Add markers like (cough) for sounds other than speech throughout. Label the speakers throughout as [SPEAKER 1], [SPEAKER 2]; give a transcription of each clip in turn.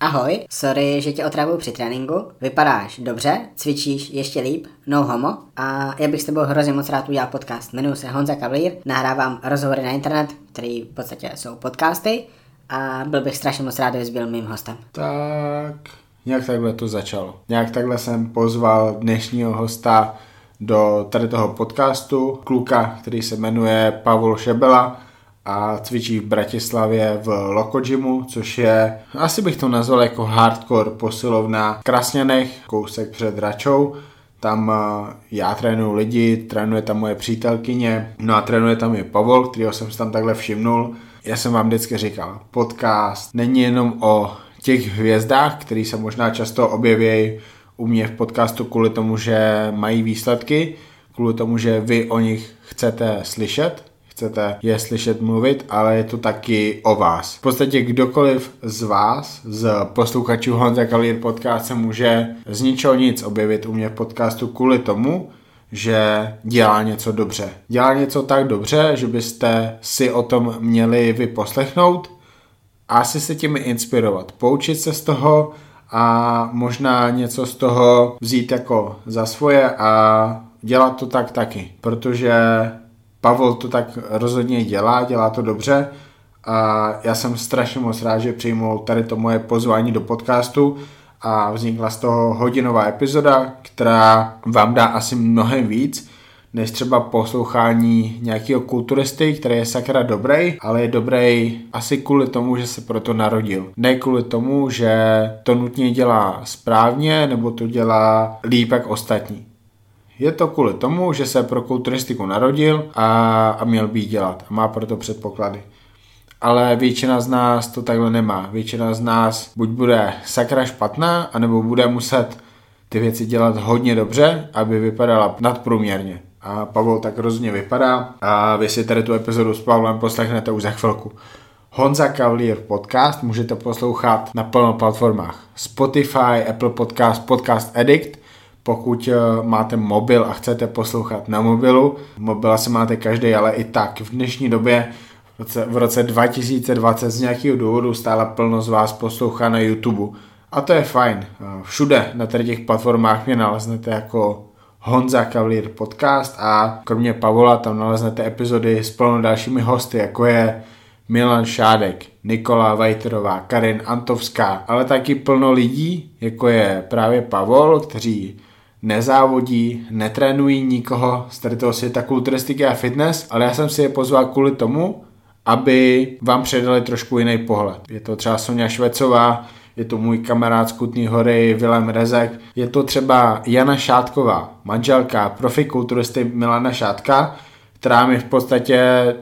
[SPEAKER 1] Ahoj, sorry, že tě otravuju při tréninku. Vypadáš dobře, cvičíš ještě líp, no homo. A já bych s tebou hrozně moc rád udělal podcast. Jmenuji se Honza Kavlír, nahrávám rozhovory na internet, které v podstatě jsou podcasty. A byl bych strašně moc rád, kdybys byl mým hostem.
[SPEAKER 2] Tak, nějak takhle to začalo. Nějak takhle jsem pozval dnešního hosta do tady toho podcastu, kluka, který se jmenuje Pavel Šebela a cvičí v Bratislavě v Lokojimu, což je, asi bych to nazval jako hardcore posilovna v Krasňanech, kousek před Račou. Tam eh, já trénuju lidi, trénuje tam moje přítelkyně, no a trénuje tam i Pavel, kterého jsem si tam takhle všimnul. Já jsem vám vždycky říkal, podcast není jenom o těch hvězdách, který se možná často objeví u mě v podcastu kvůli tomu, že mají výsledky, kvůli tomu, že vy o nich chcete slyšet, chcete je slyšet mluvit, ale je to taky o vás. V podstatě kdokoliv z vás, z posluchačů Honza Kalier podcast se může z ničeho nic objevit u mě v podcastu kvůli tomu, že dělá něco dobře. Dělá něco tak dobře, že byste si o tom měli vyposlechnout a asi se tím inspirovat, poučit se z toho a možná něco z toho vzít jako za svoje a dělat to tak taky, protože Pavel to tak rozhodně dělá, dělá to dobře a já jsem strašně moc rád, že přijmul tady to moje pozvání do podcastu a vznikla z toho hodinová epizoda, která vám dá asi mnohem víc, než třeba poslouchání nějakého kulturisty, který je sakra dobrý, ale je dobrý asi kvůli tomu, že se proto narodil. Ne kvůli tomu, že to nutně dělá správně nebo to dělá líp jak ostatní. Je to kvůli tomu, že se pro kulturistiku narodil a, a měl by dělat a má proto předpoklady. Ale většina z nás to takhle nemá. Většina z nás buď bude sakra špatná, anebo bude muset ty věci dělat hodně dobře, aby vypadala nadprůměrně. A Pavel tak rozhodně vypadá a vy si tady tu epizodu s Pavlem poslechnete už za chvilku. Honza Cavalier podcast můžete poslouchat na plno platformách. Spotify, Apple Podcast, Podcast Addict – pokud eh, máte mobil a chcete poslouchat na mobilu, mobil asi máte každý, ale i tak v dnešní době v roce, v roce 2020 z nějakého důvodu stále plno z vás poslouchá na YouTube. A to je fajn. Eh, všude na tady těch platformách mě naleznete jako Honza Cavalier podcast a kromě Pavola tam naleznete epizody s plno dalšími hosty, jako je Milan Šádek, Nikola Vajterová, Karin Antovská, ale taky plno lidí, jako je právě Pavol, kteří nezávodí, netrénují nikoho z tady toho světa kulturistiky a fitness, ale já jsem si je pozval kvůli tomu, aby vám předali trošku jiný pohled. Je to třeba Sonja Švecová, je to můj kamarád z Kutný hory Vilém Rezek, je to třeba Jana Šátková, manželka profi kulturisty Milana Šátka, která mi v podstatě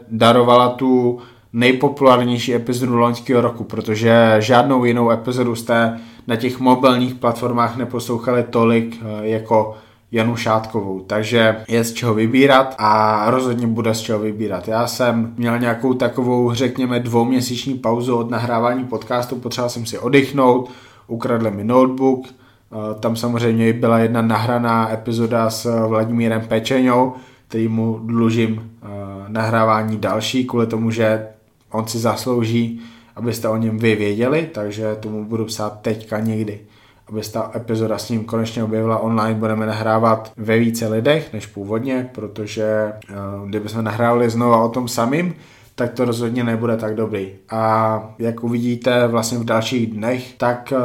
[SPEAKER 2] darovala tu nejpopulárnější epizodu loňského roku, protože žádnou jinou epizodu jste na těch mobilních platformách neposlouchali tolik eh, jako Janu Šátkovou, takže je z čeho vybírat a rozhodně bude z čeho vybírat. Já jsem měl nějakou takovou, řekněme, dvouměsíční pauzu od nahrávání podcastu, potřeboval jsem si oddychnout, ukradli mi notebook, eh, tam samozřejmě byla jedna nahraná epizoda s Vladimírem Pečeňou, který mu dlužím eh, nahrávání další, kvůli tomu, že on si zaslouží abyste o něm vy věděli, takže tomu budu psát teďka někdy. Aby se ta epizoda s ním konečně objevila online, budeme nahrávat ve více lidech než původně, protože eh, kdybychom nahrávali znova o tom samým, tak to rozhodně nebude tak dobrý. A jak uvidíte vlastně v dalších dnech, tak eh,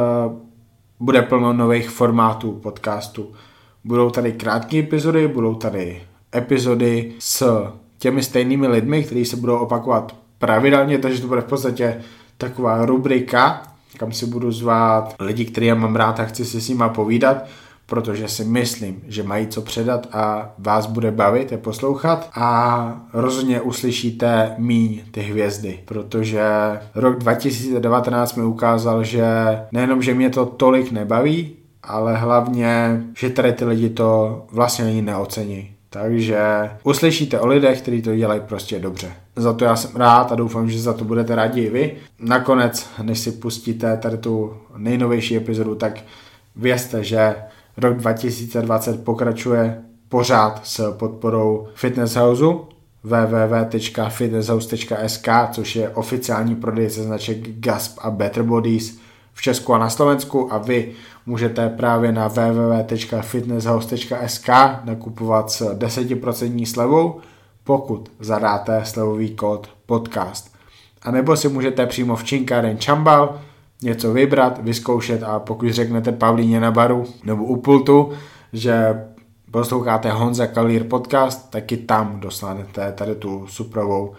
[SPEAKER 2] bude plno nových formátů podcastu. Budou tady krátké epizody, budou tady epizody s těmi stejnými lidmi, kteří se budou opakovat pravidelně, takže to bude v podstatě taková rubrika, kam si budu zvát lidi, který já mám rád a chci si s nima povídat, protože si myslím, že mají co předat a vás bude bavit je poslouchat a rozhodně uslyšíte míň ty hvězdy, protože rok 2019 mi ukázal, že nejenom, že mě to tolik nebaví, ale hlavně, že tady ty lidi to vlastně ani neocení. Takže uslyšíte o lidech, kteří to dělají prostě dobře. Za to já jsem rád a doufám, že za to budete rádi i vy. Nakonec, než si pustíte tady tu nejnovější epizodu, tak vězte, že rok 2020 pokračuje pořád s podporou Fitness Houseu www.fitnesshouse.sk, což je oficiální prodejce značek Gasp a Better Bodies v Česku a na Slovensku a vy můžete právě na www.fitnesshouse.sk nakupovat s 10% slevou, pokud zadáte slevový kód podcast. A nebo si můžete přímo v Činkáren Čambal něco vybrat, vyzkoušet a pokud řeknete Pavlíně na baru nebo u pultu, že posloucháte Honza Kalír podcast, taky tam dostanete tady tu suprovou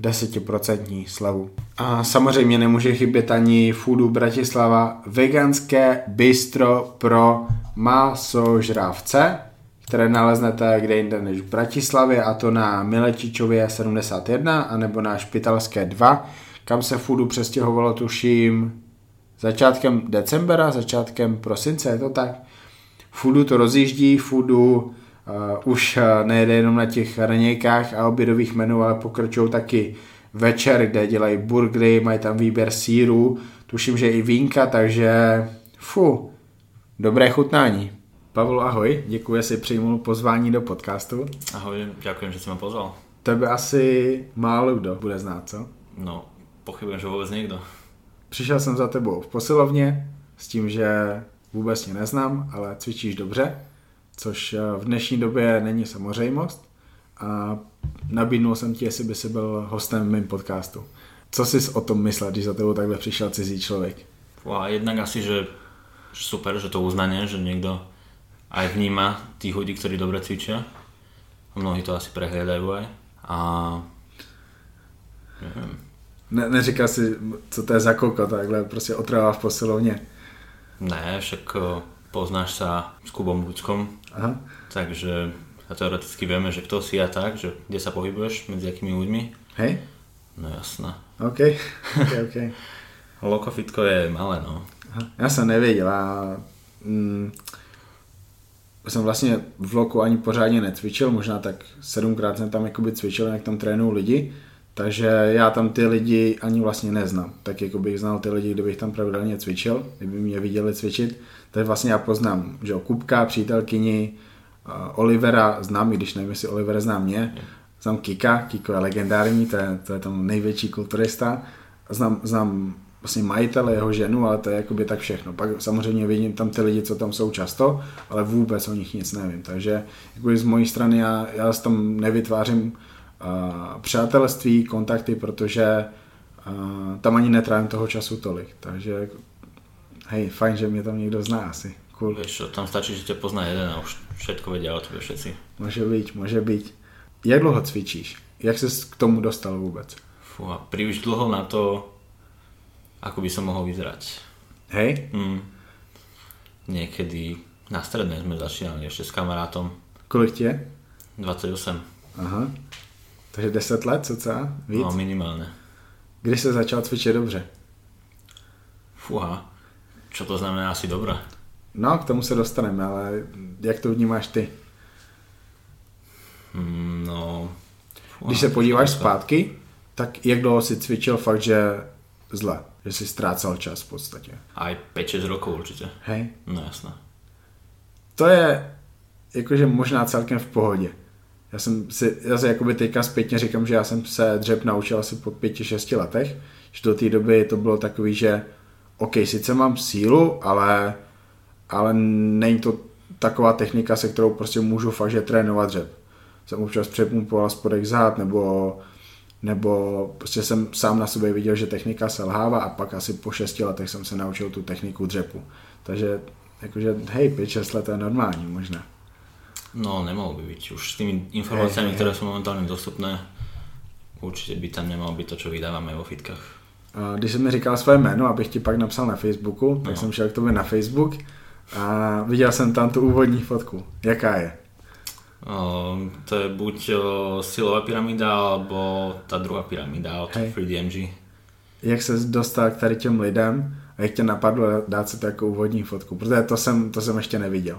[SPEAKER 2] 10% slevu. A samozřejmě nemůže chybět ani Foodu Bratislava veganské bistro pro masožravce, které naleznete kde jinde než v Bratislavě a to na Milečičově 71 anebo na Špitalské 2, kam se Foodu přestěhovalo tuším začátkem decembra, začátkem prosince, je to tak? Foodu to rozjíždí, Foodu uh, už uh, nejede jenom na těch ranějkách a obědových menů, ale pokračují taky večer, kde dělají burgery, mají tam výběr síru, tuším, že i vínka, takže fu, dobré chutnání. Pavel, ahoj, děkuji, že jsi přijmul pozvání do podcastu.
[SPEAKER 3] Ahoj, děkuji, že jsi mě pozval.
[SPEAKER 2] Tebe asi málo kdo bude znát, co?
[SPEAKER 3] No, pochybujem, že vůbec někdo.
[SPEAKER 2] Přišel jsem za tebou v posilovně s tím, že vůbec mě neznám, ale cvičíš dobře, což eh, v dnešní době není samozřejmost a nabídnul jsem ti, jestli by si byl hostem v mém podcastu. Co jsi o tom myslel, když za tebou takhle přišel cizí člověk?
[SPEAKER 3] A jednak asi, že super, že to uznanie, že někdo aj vníma tých ľudí, ktorí dobre cvičia. Mnohí to asi prehliadajú aj. A neviem.
[SPEAKER 2] Ne, neříkal si, co to je za koko, takhle prostě otrává v posilovně.
[SPEAKER 3] Ne, však eh, poznáš sa s Kubom Buckom,
[SPEAKER 2] Aha.
[SPEAKER 3] takže a teoreticky vieme, že kto si a tak, že kde sa pohybuješ, medzi akými ľuďmi.
[SPEAKER 2] Hej?
[SPEAKER 3] No jasné.
[SPEAKER 2] OK, OK, (laughs) OK.
[SPEAKER 3] Lokofitko je malé, no.
[SPEAKER 2] Aha. Já jsem nevěděl a mm, jsem vlastně v loku ani pořádně necvičil, možná tak sedmkrát jsem tam jakoby cvičil, jak tam trénují lidi, takže já tam ty lidi ani vlastně neznám. Tak jako bych znal ty lidi, kdybych tam pravidelně cvičil, kdyby mě viděli cvičit, tak vlastně já poznám, že jo, Kupka, přítelkyni, uh, Olivera znám, i když nevím, jestli Oliver zná mě, znám Kika, Kiko je legendární, to je, to je tam největší kulturista, znám, znám vlastně majitele, jeho ženu, ale to je jakoby tak všechno. Pak samozřejmě vidím tam ty lidi, co tam jsou často, ale vůbec o nich nic nevím. Takže jako z mojí strany já, já tam nevytvářím uh, přátelství, kontakty, protože uh, tam ani netrávím toho času tolik. Takže hej, fajn, že mě tam někdo zná asi. Cool.
[SPEAKER 3] Čo, tam stačí, že ťa pozná jeden a už všetko vedia o tebe všetci.
[SPEAKER 2] Může být, může být. Jak dlouho cvičíš? Jak ses k tomu dostal vůbec?
[SPEAKER 3] Fú, a príliš dlho na to, ako by som mohol vyzerať.
[SPEAKER 2] Hej?
[SPEAKER 3] Mm. Niekedy na strednej sme začínali ešte s kamarátom.
[SPEAKER 2] Kolik ti je?
[SPEAKER 3] 28.
[SPEAKER 2] Aha. Takže 10 let, cca? Víc?
[SPEAKER 3] No minimálne.
[SPEAKER 2] Kdy se začal cvičit dobře?
[SPEAKER 3] Fúha. Čo to znamená asi dobré?
[SPEAKER 2] No, k tomu se dostaneme, ale jak to vnímáš ty?
[SPEAKER 3] Mm, no... Fúha,
[SPEAKER 2] Když se podíváš zpátky, tak jak dlouho si cvičil fakt, že zle? Že si ztrácal čas v podstatě.
[SPEAKER 3] Aj 5-6 rokov určite.
[SPEAKER 2] Hej?
[SPEAKER 3] No jasné.
[SPEAKER 2] To je jakože možná celkem v pohodě. Já jsem si, já si jakoby teďka zpětně říkám, že já jsem se dřep naučil asi po pěti, šesti letech, že do té doby to bylo takový, že OK, sice mám sílu, ale, ale není to taková technika, se kterou prostě můžu fakt, že trénovat dřep. Jsem občas přepumpoval spodek zad, nebo, nebo prostě jsem sám na sobě viděl, že technika selhává a pak asi po šesti letech jsem se naučil tu techniku dřepu. Takže jakože hej, 5-6 let to je normální možná.
[SPEAKER 3] No nemohol by byť. Už s tými informáciami,
[SPEAKER 2] Hej, hej,
[SPEAKER 3] ktoré sú momentálne dostupné, určite by tam nemalo byť to, čo vydávame vo fitkách.
[SPEAKER 2] A Když jsem mi říkal své jméno, abych ti pak napsal na Facebooku, tak
[SPEAKER 3] No.
[SPEAKER 2] jsem šel k tobě na Facebook a viděl jsem tam tu úvodní fotku. Jaká je?
[SPEAKER 3] O, to je buď o, silová pyramída, alebo tá druhá pyramída od
[SPEAKER 2] Hej.
[SPEAKER 3] 3DMG.
[SPEAKER 2] Jak se dostal k tady těm lidem a jak tě napadlo dát si jako úvodní fotku? Protože to jsem, to jsem ještě neviděl.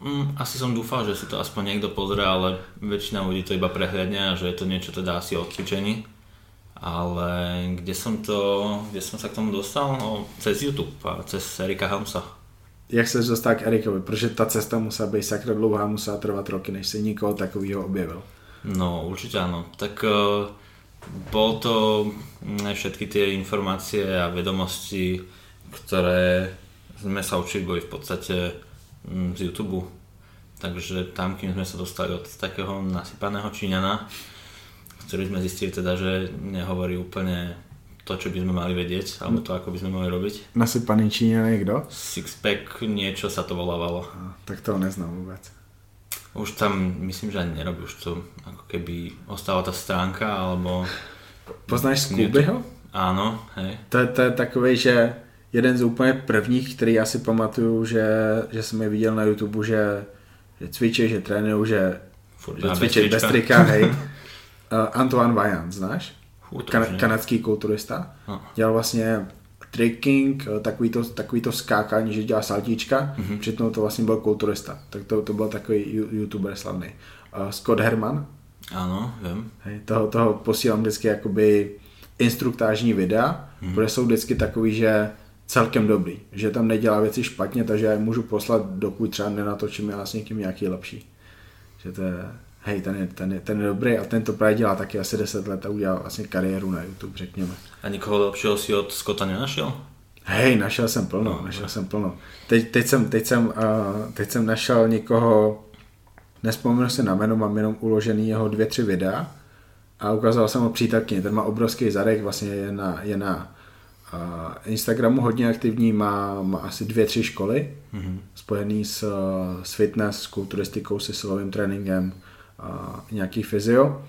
[SPEAKER 3] Mm, asi som dúfal, že si to aspoň niekto pozrie, ale väčšina ľudí to iba prehliadne a že je to niečo teda asi o cvičení. Ale kde som to, kde som sa k tomu dostal? No, cez YouTube a cez Erika Hamsa.
[SPEAKER 2] Jak se dostal k Erikovi? Protože ta cesta musela být sakra dlouhá, musela trvat roky, než se nikoho takového objevil.
[SPEAKER 3] No, určite áno. Tak uh, bol to mm, všetky tie informácie a vedomosti ktoré sme sa učili, v podstate mm, z YouTube. Takže tam, kým sme sa dostali od takého nasypaného Číňana, ktorý sme zistili teda, že nehovorí úplne to, čo by sme mali vedieť, alebo to, ako by sme mali robiť.
[SPEAKER 2] Nasypaný Číňan je kdo?
[SPEAKER 3] Sixpack, niečo sa to volávalo.
[SPEAKER 2] A, tak to neznám vůbec.
[SPEAKER 3] Už tam, myslím, že ani nerobí, už to ako keby ostala tá stránka, alebo...
[SPEAKER 2] Poznáš Scoobyho?
[SPEAKER 3] Áno, hej.
[SPEAKER 2] To, je- to je takový, že jeden z úplně prvních, který já si pamatuju, že, že jsem je viděl na YouTube, že, že cvičí, že trénují, že,
[SPEAKER 3] Furt
[SPEAKER 2] že cvičí bez trika, hej. Uh, (laughs) Antoine Vaillant, znáš? Kan- kanadský kulturista.
[SPEAKER 3] No.
[SPEAKER 2] Dělal vlastně tricking, eh, takový to, takový to skákání, že dělá saltíčka,
[SPEAKER 3] Mhm.
[SPEAKER 2] mm-hmm. přitom to vlastně byl kulturista. Tak to, to byl takový you- youtuber slavný. Uh, Scott Herman,
[SPEAKER 3] Áno, viem.
[SPEAKER 2] Hej, toho, toho posílám vždycky jakoby instruktážní videa, hmm. protože jsou vždycky takový, že celkem dobrý, že tam nedělá věci špatně, takže já je můžu poslat, dokud třeba nenatočím já s někým nějaký lepší. Že to je, hej, ten je, ten je, ten je dobrý a ten to právě dělá taky asi 10 let a udělal vlastně kariéru na YouTube, řekněme.
[SPEAKER 3] A nikoho lepšieho si od Scotta nenašiel?
[SPEAKER 2] Hej, našel jsem plno, našel jsem plno. Teď, teď, jsem, teď, jsem, uh, teď jsem našel někoho, nespomenu si na jméno, mám jenom uložený jeho dvě, tři videa a ukázal jsem ho přítelkyni, ten má obrovský zadek, vlastně je na, je na uh, Instagramu hodně aktivní, má, má asi dvě, tři školy, mm-hmm. spojený s, s fitness, s kulturistikou, se silovým tréninkem, uh, nějaký fyzio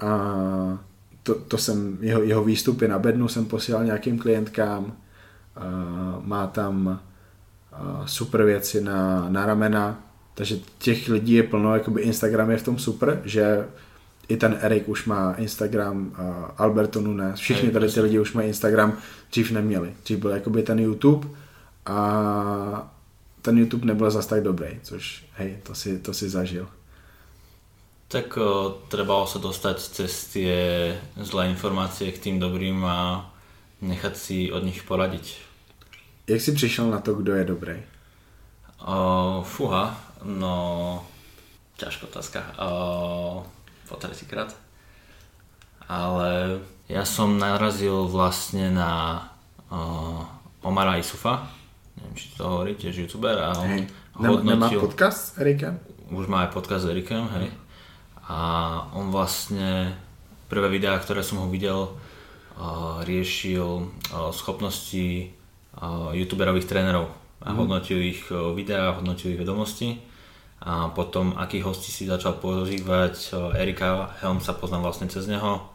[SPEAKER 2] a to, to jsem, jeho, jeho výstupy na bednu jsem posílal nějakým klientkám, uh, má tam uh, super věci na, na ramena, takže těch lidí je plno, jakoby Instagram je v tom super, že i ten Erik už má Instagram, uh, Alberto Nunes, všichni tady ty lidi už mají Instagram, dřív neměli. Dřív byl jakoby ten YouTube a ten YouTube nebyl zas tak dobrý, což hej, to si, to si zažil.
[SPEAKER 3] Tak o, trebalo sa dostať cez tie zlé informácie k tým dobrým a nechať si od nich poradiť.
[SPEAKER 2] Jak jsi přišel na to, kdo je dobrý?
[SPEAKER 3] O, fúha, no... Ťažká otázka. O, po tretíkrát. Ale ja som narazil vlastne na o, Omara Isufa. Neviem, či to hovorí, tiež youtuber. A on
[SPEAKER 2] Hej. Nem, nemá
[SPEAKER 3] hodnotil...
[SPEAKER 2] podcast s Erikem?
[SPEAKER 3] už má aj podcast s Erikem, hej. A on vlastne, prvé videá, ktoré som ho videl, riešil schopnosti youtuberových trénerov a hodnotil ich uh, videá, hodnotil ich vedomosti. A potom akých hostí si začal pozývať, uh, Erika Helmsa poznám vlastne cez neho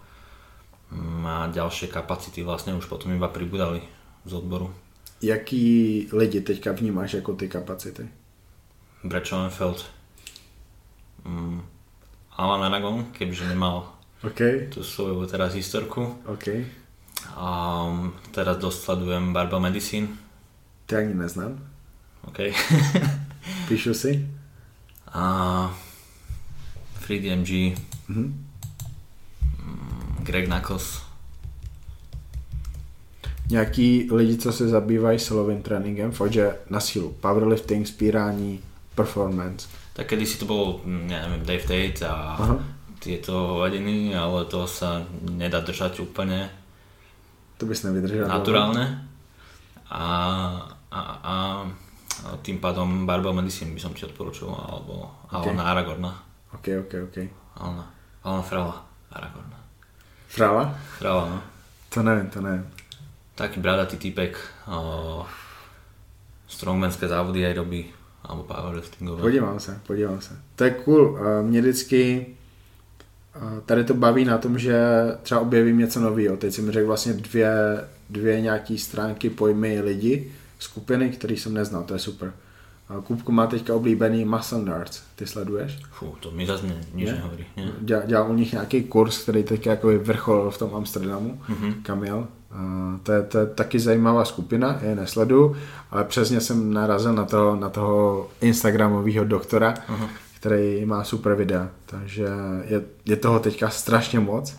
[SPEAKER 3] Mm, a ďalšie kapacity vlastne už potom iba pribudali z odboru.
[SPEAKER 2] Jaký lidi teďka vnímáš jako ty kapacity?
[SPEAKER 3] Brad Schoenfeld, mm, Alan Aragon, kebyže nemal
[SPEAKER 2] OK,
[SPEAKER 3] tú svoju teraz historku.
[SPEAKER 2] OK.
[SPEAKER 3] A teraz dosť sledujem Barbell Medicine.
[SPEAKER 2] Ty ani neznám.
[SPEAKER 3] OK. (laughs)
[SPEAKER 2] Píšu si?
[SPEAKER 3] a Free DMG,
[SPEAKER 2] Mhm.
[SPEAKER 3] mm, Greg Knuckles.
[SPEAKER 2] Nějaký lidi, co se zabývají silovým tréninkem, fakt, na sílu, powerlifting, spírání, performance.
[SPEAKER 3] Tak kedy si to bol, mm, ja neviem, Dave Tate a
[SPEAKER 2] Aha.
[SPEAKER 3] tieto hovadiny, ale to sa nedá držať úplne
[SPEAKER 2] To bys nevydržel.
[SPEAKER 3] naturálne. A, a, a, a tým pádom Barbell Medicine by som ti odporučil, alebo Alana Aragorna.
[SPEAKER 2] OK, OK, OK.
[SPEAKER 3] Alana, Alana Frala Aragorna.
[SPEAKER 2] Frala?
[SPEAKER 3] Frala, no.
[SPEAKER 2] To nevím, to nevím.
[SPEAKER 3] Taký bradatý typek, o, strongmanské závody aj robí, alebo powerliftingové.
[SPEAKER 2] Podívám se, podívám se. To je cool. Eh, Mě vždycky eh, tady to baví na tom, že třeba objevím něco nového. Teď jsem řekl vlastně dvě, dvě nějaký stránky pojmy lidi, skupiny, který jsem neznal, to je super. Eh, Kupku má teďka oblíbený Muscle Nerds, ty sleduješ?
[SPEAKER 3] Fú, to mi zase ne,
[SPEAKER 2] Ne?
[SPEAKER 3] nehovorí. Nie?
[SPEAKER 2] Dělal, dělal u nich nějaký kurz, který teďka jako vrcholil v tom Amsterdamu, mm-hmm. kam jel. A to, je, to je taky zajímavá skupina, je nesledu, ale přesně jsem narazil na toho, na toho Instagramového doktora, uh-huh. který má super videa, takže je, je toho teďka strašně moc.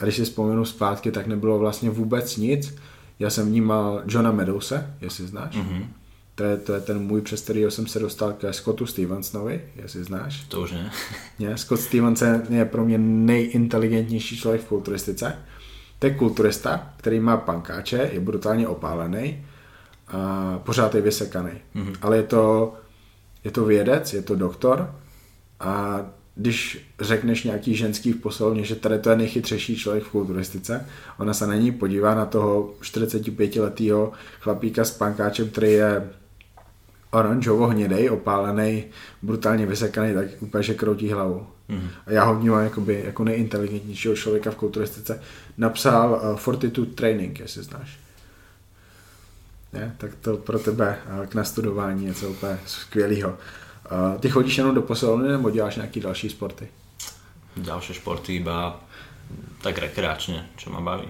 [SPEAKER 2] A když si vzpomenu zpátky, tak nebylo vlastně vůbec nic. Já jsem vnímal Johna Medowse, jestli znáš. Mm-hmm. To je, to je ten můj, přes kterého jsem se dostal ke Scottu Stevensonovi, jestli znáš.
[SPEAKER 3] To už ne.
[SPEAKER 2] Ne? Scott Stevenson je pro mě nejinteligentnější člověk v kulturistice. To je kulturista, který má pankáče, je brutálně opálený a pořád je vysekaný. Mm-hmm. Ale je to, je to vědec, je to doktor a když řekneš nějaký ženský v posilovně, že tady to je nejchytřejší člověk v kulturistice, ona se na ní podívá na toho 45-letého chlapíka s pankáčem, který je oranžovo hnědej, opálený, brutálně vysekaný, tak úplně, že kroutí hlavou. Mm-hmm. A já ho vnímám jakoby, jako nejinteligentnějšího člověka v kulturistice. Napsal uh, Fortitude Training, jestli znáš. Ne? Tak to pro tebe uh, k nastudování něco úplně skvělého. Uh, ty chodíš jenom do posilovny nebo děláš nějaký další sporty?
[SPEAKER 3] Další sporty iba tak rekreačně, čo ma baví.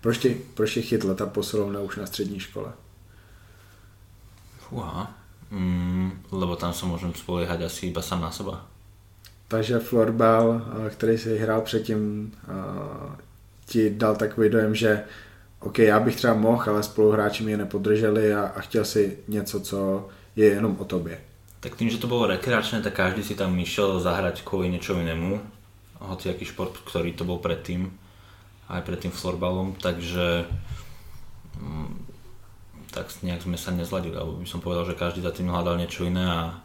[SPEAKER 2] Proč ti, proč chytla ta posilovna už na střední škole?
[SPEAKER 3] Fúha. Mm, lebo tam sa môžem spoliehať asi iba sám na seba.
[SPEAKER 2] Takže florbal, který si hrál předtím, ti dal takový dojem, že OK, já bych třeba mohl, ale spoluhráči mě nepodrželi a, a chtěl si něco, co je jenom o tobě.
[SPEAKER 3] Tak tým, že to bolo rekreačné, tak každý si tam išiel zahrať kvôli niečo inému. Hoci aký šport, ktorý to bol predtým, aj pred tým florbalom, takže mm, tak nejak sme sa nezladili, alebo by som povedal, že každý za tým hľadal niečo iné a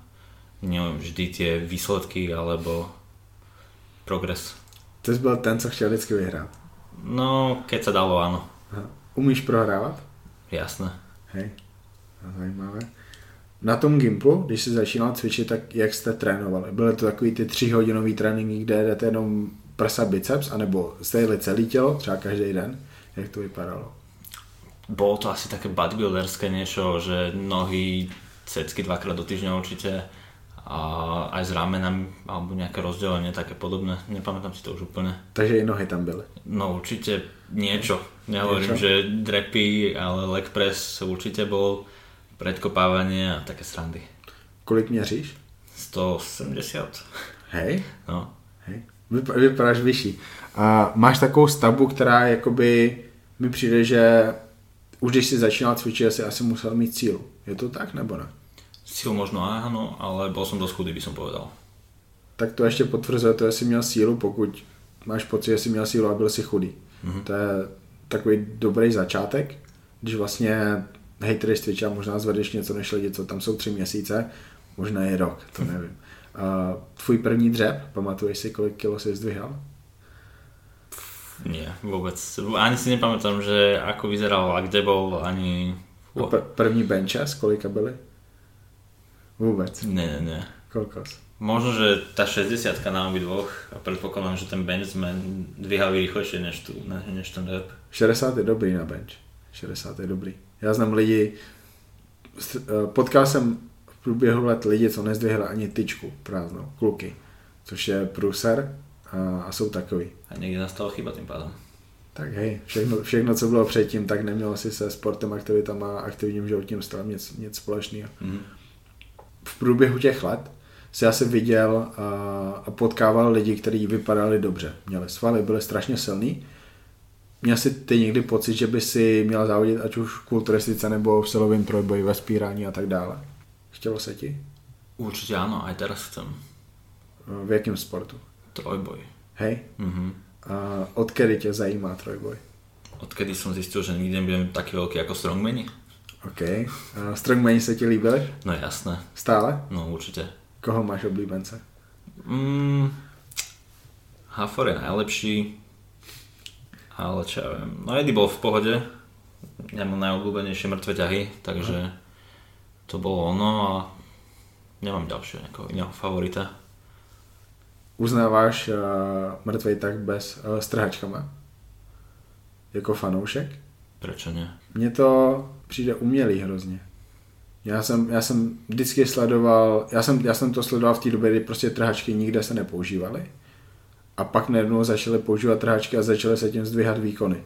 [SPEAKER 3] nie vždy tie výsledky alebo progres.
[SPEAKER 2] Ty jsi byl ten, co chtěl vždycky vyhrát.
[SPEAKER 3] No, keď sa dalo, áno.
[SPEAKER 2] Umíš prohrávat?
[SPEAKER 3] Jasné.
[SPEAKER 2] Hej, zajímavé. Na tom Gimplu, když jsi začínal cvičit, tak jak jste trénovali? Byly to takový ty tříhodinový tréninky, kde jdete jenom prsa, biceps, anebo jste jeli celé tělo, třeba každý den? Jak to vypadalo?
[SPEAKER 3] Bolo to asi také bodybuilderské niečo, že nohy cecky dvakrát do týždňa určite a aj s ramenami alebo nejaké rozdelenie také podobné. Nepamätám si to už úplne.
[SPEAKER 2] Takže i nohy tam byly?
[SPEAKER 3] No určite niečo. Nehovorím, niečo? že drepy, ale leg press určite bol predkopávanie a také srandy.
[SPEAKER 2] Kolik měříš?
[SPEAKER 3] 170.
[SPEAKER 2] Hej.
[SPEAKER 3] No.
[SPEAKER 2] Hej. Vypadáš vyšší. A máš takovou stavbu, která jakoby mi přijde, že už když si začínal cvičit, asi asi musel mít sílu. Je to tak nebo ne?
[SPEAKER 3] Sílu možno áno, ale bol som dosť chudý, by som povedal.
[SPEAKER 2] Tak to ještě potvrzuje to, jestli měl sílu, pokud máš pocit, že jsi měl sílu a byl si chudý. Mm-hmm. To je takový dobrý začátek, když vlastně hejtery z Twitcha možná zvedeš něco než lidi, co tam jsou tři měsíce, možná je rok, to (laughs) nevím. A tvůj první dřep, pamatuješ si, kolik kilo jsi zdvihal?
[SPEAKER 3] Nie, vôbec. Ani si nepamätám, že ako vyzeral a kde bol, ani...
[SPEAKER 2] Pr- první benches, kolika byly? Vůbec.
[SPEAKER 3] Ne, ne, ne.
[SPEAKER 2] Koľko?
[SPEAKER 3] Možno, že tá 60 na obi dvoch a predpokladám, že ten bench sme dvíhali rýchlejšie než, tu, než ten rep.
[SPEAKER 2] 60 je dobrý na bench. 60 je dobrý. Já znám lidi, eh, potkal jsem v průběhu let lidi, co nezdvihli ani tyčku prázdnou, kluky, což je průser a, a jsou takový.
[SPEAKER 3] A někde nastala chyba tím pádem.
[SPEAKER 2] Tak hej, všechno, všechno, co bylo předtím, tak nemělo asi se sportem, aktivitama a aktivním životním stylem nic, nic společného. Mm. V průběhu těch let si asi viděl a, a potkával lidi, kteří vypadali dobře. Měli svaly, byli strašně silní. Měl jsi ty někdy pocit, že by si měl závodit ať už v kulturistice nebo v silovém trojboji, ve spírání a tak dále? Chtělo se ti?
[SPEAKER 3] Určitě ano, aj teraz chcem.
[SPEAKER 2] V jakém sportu?
[SPEAKER 3] Trojboj.
[SPEAKER 2] Hej?
[SPEAKER 3] Mhm.
[SPEAKER 2] A odkedy tě zajímá trojboj?
[SPEAKER 3] Odkedy som zistil, že nikdy nebudem taký veľký ako strongmani.
[SPEAKER 2] OK. A strongmani se ti líbili?
[SPEAKER 3] No jasné.
[SPEAKER 2] Stále?
[SPEAKER 3] No určite.
[SPEAKER 2] Koho máš oblíbence?
[SPEAKER 3] Mm, Hafor je najlepší, ale čo ja viem. No Eddie bol v pohode, ja mám najobľúbenejšie mŕtve ťahy, takže to bolo ono a nemám ďalšieho nejakého iného favorita.
[SPEAKER 2] Uznáváš uh, mrtvej tak bez uh, strhačkama? Jako fanoušek?
[SPEAKER 3] Prečo ne?
[SPEAKER 2] Mně to přijde umělý hrozně. Já jsem, já jsem vždycky sledoval, já jsem, já jsem to sledoval v té době, kdy prostě trhačky nikde se nepoužívaly. A pak najednou začaly používat trhačky a začaly se tím zdvíhat výkony.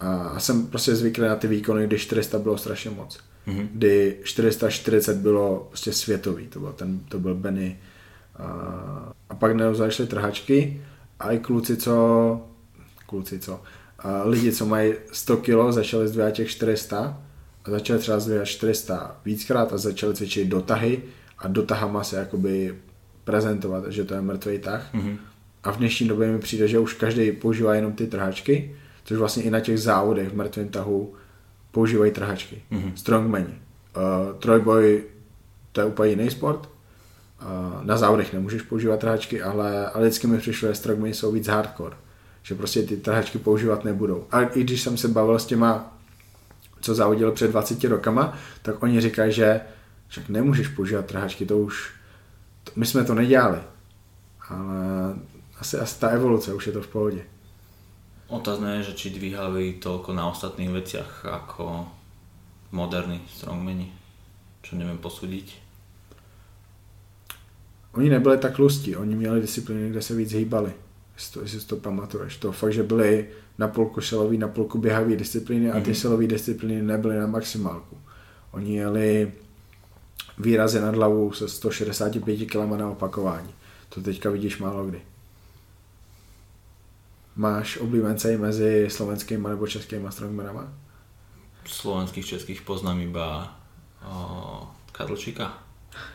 [SPEAKER 2] A jsem prostě zvyklý na ty výkony, kdy 400 bylo strašně moc. Mm-hmm. Kdy 440 bylo prostě světový, to byl, ten, to byl Benny. A, a pak začaly trhačky a i kluci, co, kluci, co, a lidi, co mají 100 kg, začali zdvíhat těch 400 a začali třeba zdvíhat 400 víckrát a začali cvičit dotahy a dotahama se jakoby prezentovat, že to je mrtvý tah. Mm-hmm. A v dnešní době mi přijde, že už každý používá jenom ty trhačky, což vlastně i na těch závodech v mrtvém tahu používají trhačky. Mm-hmm. Strongmani. Uh, trojboj, to je úplně jiný sport. Uh, na závodech nemůžeš používat trhačky, ale, ale vždycky mi přišlo, že strongmani jsou víc hardcore. Že prostě ty trhačky používat nebudou. A i když jsem se bavil s těma, co závodili před 20 rokama, tak oni říkají, že však nemůžeš používat trhačky, to už, to, my jsme to nedělali. Ale asi, asi ta evoluce, už je to v pohodě.
[SPEAKER 3] Otázne je, že či dvíhali toľko na ostatných veciach ako moderní strongmeni, čo neviem posúdiť.
[SPEAKER 2] Oni nebyli tak tlustí, oni měli disciplíny, kde se víc hýbali. Jestli to, jestli to pamatuješ. To fakt, že byli na půlku silový, na půlku běhavý disciplíny a ty mm-hmm. silové disciplíny nebyly na maximálku. Oni jeli výrazy nad hlavu se 165 km na opakování. To teďka vidíš málo kdy. Máš oblíbence mezi slovenskými nebo českými strongmanama?
[SPEAKER 3] Slovenských, českých poznám iba o, Kadlčíka.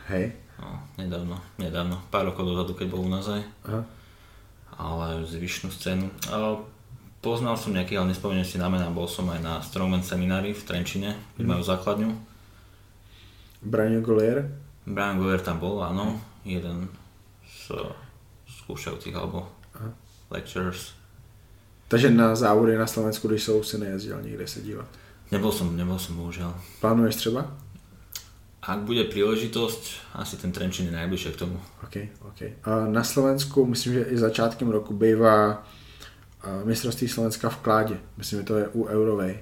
[SPEAKER 2] Hej.
[SPEAKER 3] No, nedávno, nedávno, pár rokov dozadu, keď bol u nás aj.
[SPEAKER 2] Aha.
[SPEAKER 3] Ale zvyšnú scénu. A poznal som nejaký, ale nespomeniem si na mená, bol som aj na Strongman seminári v Trenčine, kde
[SPEAKER 2] Mhm.
[SPEAKER 3] majú základňu.
[SPEAKER 2] Braňo Golier?
[SPEAKER 3] Brian Goyer tam bol, áno, jeden z skúšajúcich alebo
[SPEAKER 2] Aha.
[SPEAKER 3] lecturers.
[SPEAKER 2] Takže na závody na Slovensku, když jsou, si nejezdil nikde se dívat.
[SPEAKER 3] Nebol som, nebol som bohužiaľ.
[SPEAKER 2] Plánuješ třeba?
[SPEAKER 3] Ak bude príležitosť, asi ten Trenčín je najbližšie k tomu.
[SPEAKER 2] OK, OK. A na Slovensku, myslím, že i začátkem roku bývá mistrovství Slovenska v Kládě. Myslím, že to je u Eurovej.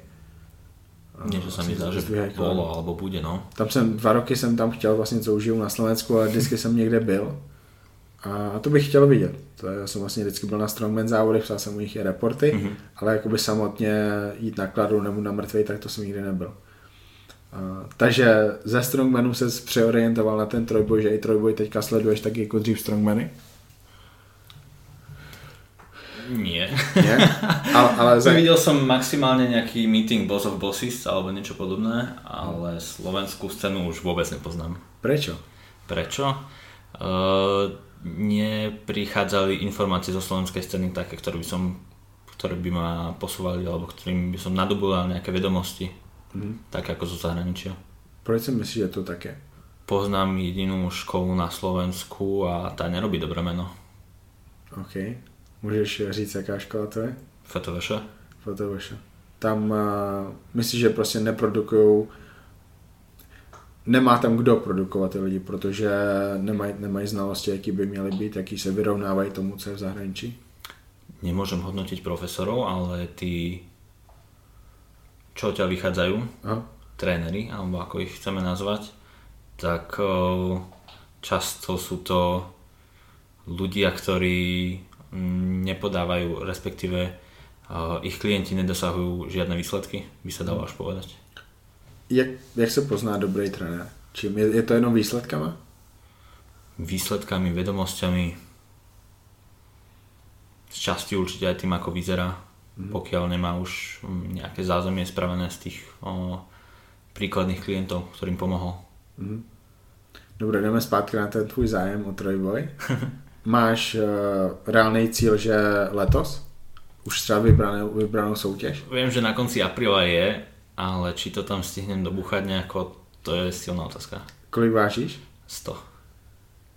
[SPEAKER 3] Niečo sa mi zdá, že bolo alebo bude, no.
[SPEAKER 2] Tam jsem, dva roky jsem tam chtěl, vlastně co užiju na Slovensku, ale vždycky jsem někde byl. A to bych chtěl vidět. To je, já jsem vlastně vždycky byl na Strongman závodech, psal jsem u nich i reporty,
[SPEAKER 3] Mhm.
[SPEAKER 2] mm-hmm. ale jakoby samotně jít na kladu nebo na mrtvej, tak to jsem nikdy nebyl. Takže ze Strongmanu se přeorientoval na ten trojboj, že i trojboj teďka sleduješ taky jako dřív Strongmany?
[SPEAKER 3] Nie.
[SPEAKER 2] Nie? Ale, ale (laughs) za...
[SPEAKER 3] Videl som maximálne nejaký meeting Boss of Bosses alebo niečo podobné, ale slovenskú scénu už vôbec nepoznám.
[SPEAKER 2] Prečo?
[SPEAKER 3] Prečo? Uh, neprichádzali informácie zo slovenskej scény také, ktoré by som ktoré by ma posúvali alebo ktorým by som nadoboval nejaké vedomosti,
[SPEAKER 2] Mhm.
[SPEAKER 3] tak ako zo zahraničia.
[SPEAKER 2] Proč si myslíš, že to tak je?
[SPEAKER 3] Poznám jedinú školu na Slovensku a tá nerobí dobré meno.
[SPEAKER 2] OK. Můžeš říct, jaká škola to je?
[SPEAKER 3] FTVŠ.
[SPEAKER 2] FTVŠ. Tam uh, myslíš, že prostě neprodukujou nemá tam kdo produkovat ty lidi, protože nemají, nemají znalosti, jaký by měly být, jaký se vyrovnávají tomu, co je v zahraničí.
[SPEAKER 3] Nemôžem hodnotiť profesorov, ale tí, čo odtiaľ vychádzajú,
[SPEAKER 2] Aha.
[SPEAKER 3] tréneri, alebo ako ich chceme nazvať, tak často sú to ľudia, ktorí mm, nepodávajú, respektíve ich klienti nedosahujú žiadne výsledky, by sa dalo až povedať.
[SPEAKER 2] Jak, jak se pozná dobrý trenér? Čím je, je to jenom výsledkama?
[SPEAKER 3] Výsledkami, vedomosťami, z časti určite aj tým, ako vyzerá, pokiaľ nemá už mm, nejaké zázemie spravené z tých o, príkladných klientov, ktorým pomohol.
[SPEAKER 2] Dobré, jdeme zpátky na ten tvůj zájem o trojboj. (laughs) Máš uh, reálný cíl, že letos? Už třeba vybranou, vybranou soutěž?
[SPEAKER 3] Viem, že na konci apríla je, ale či to tam stihnem dobuchať nejako, to je silná otázka.
[SPEAKER 2] Kolik vážíš?
[SPEAKER 3] 100.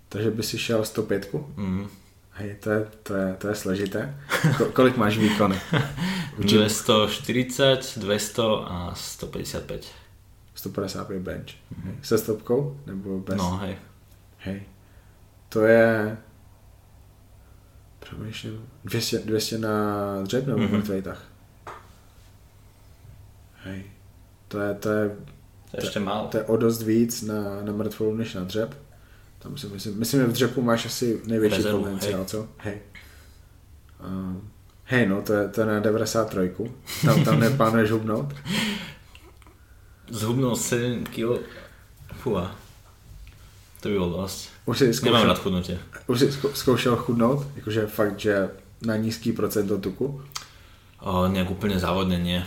[SPEAKER 2] Takže by si šel 105?
[SPEAKER 3] Mm.
[SPEAKER 2] Hej, to je, to je, to je složité. Ko, kolik máš výkony? Určitě
[SPEAKER 3] 240, 200 a 155.
[SPEAKER 2] 155 bench. Hej. Se stopkou? Nebo bez?
[SPEAKER 3] No hej.
[SPEAKER 2] Hej. To je... Přemýšlím. 200, 200 na dřep nebo
[SPEAKER 3] Mhm.
[SPEAKER 2] mm-hmm. mrtvej tah? Hej. To je, to je,
[SPEAKER 3] To je ešte málo.
[SPEAKER 2] to je o dost víc na, na mrtvolu než na dřep. Tam si myslím, myslím, že v dřepu máš asi největší
[SPEAKER 3] Rezervu,
[SPEAKER 2] potenciál,
[SPEAKER 3] hej.
[SPEAKER 2] co? Hej. Um, hej, no, to je, to je na 93. Tam, tam neplánuješ hubnout?
[SPEAKER 3] Zhubnul 7 kg. Fúha. To by bolo dosť.
[SPEAKER 2] Už jsi
[SPEAKER 3] Nemám
[SPEAKER 2] zkoušel,
[SPEAKER 3] rád chudnutie.
[SPEAKER 2] už jsi zkou- zkoušel chudnout? Jakože fakt, že na nízký procento tuku?
[SPEAKER 3] O, nejak úplne závodne nie.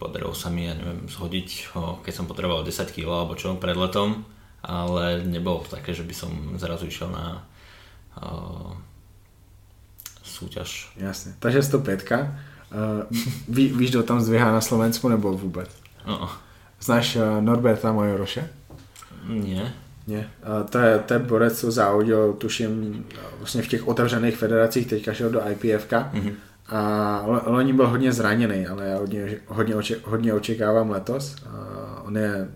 [SPEAKER 3] Podarilo sa mi, ja neviem, zhodiť, o, keď som potreboval 10 kg alebo čo pred letom, ale nebolo to také, že by som zrazu išiel na o, súťaž.
[SPEAKER 2] Jasně. Takže 105. Uh, ví, víš, kdo tam zdvíhá na Slovensku nebo vůbec?
[SPEAKER 3] No,
[SPEAKER 2] Znáš uh, Norberta Majoroše?
[SPEAKER 3] nie.
[SPEAKER 2] Ne. Uh, to, je, to je borec, co závodil, tuším, vlastně v těch otevřených federacích, teďka šel do IPFK. Mm-hmm. A lo- loni byl hodně zraněný, ale já hodně, hodně, oče, hodně očekávám letos. Uh, on je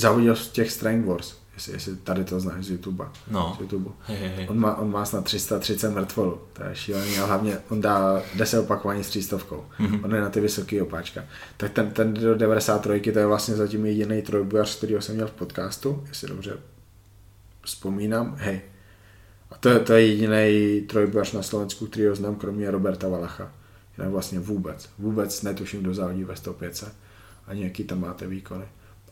[SPEAKER 2] závodil v těch Strength Wars, jestli, jestli tady to znáš z YouTube.
[SPEAKER 3] No.
[SPEAKER 2] Z YouTube.
[SPEAKER 3] Hej, hej.
[SPEAKER 2] On má, on má snad 330 mrtvolu, to je šílený a hlavně on dá 10 opakování s 300. Mm-hmm. On je na ty vysoké opáčka. Tak ten, ten do 93 to je vlastně zatím jediný trojbojař, kterýho jsem měl v podcastu, jestli dobře vzpomínám. Hej. A to je, to je jediný trojbojař na Slovensku, který ho znám, kromě Roberta Valacha. Jinak vlastně vůbec. Vůbec netuším, kdo závodí ve 105 a nějaký tam máte výkony.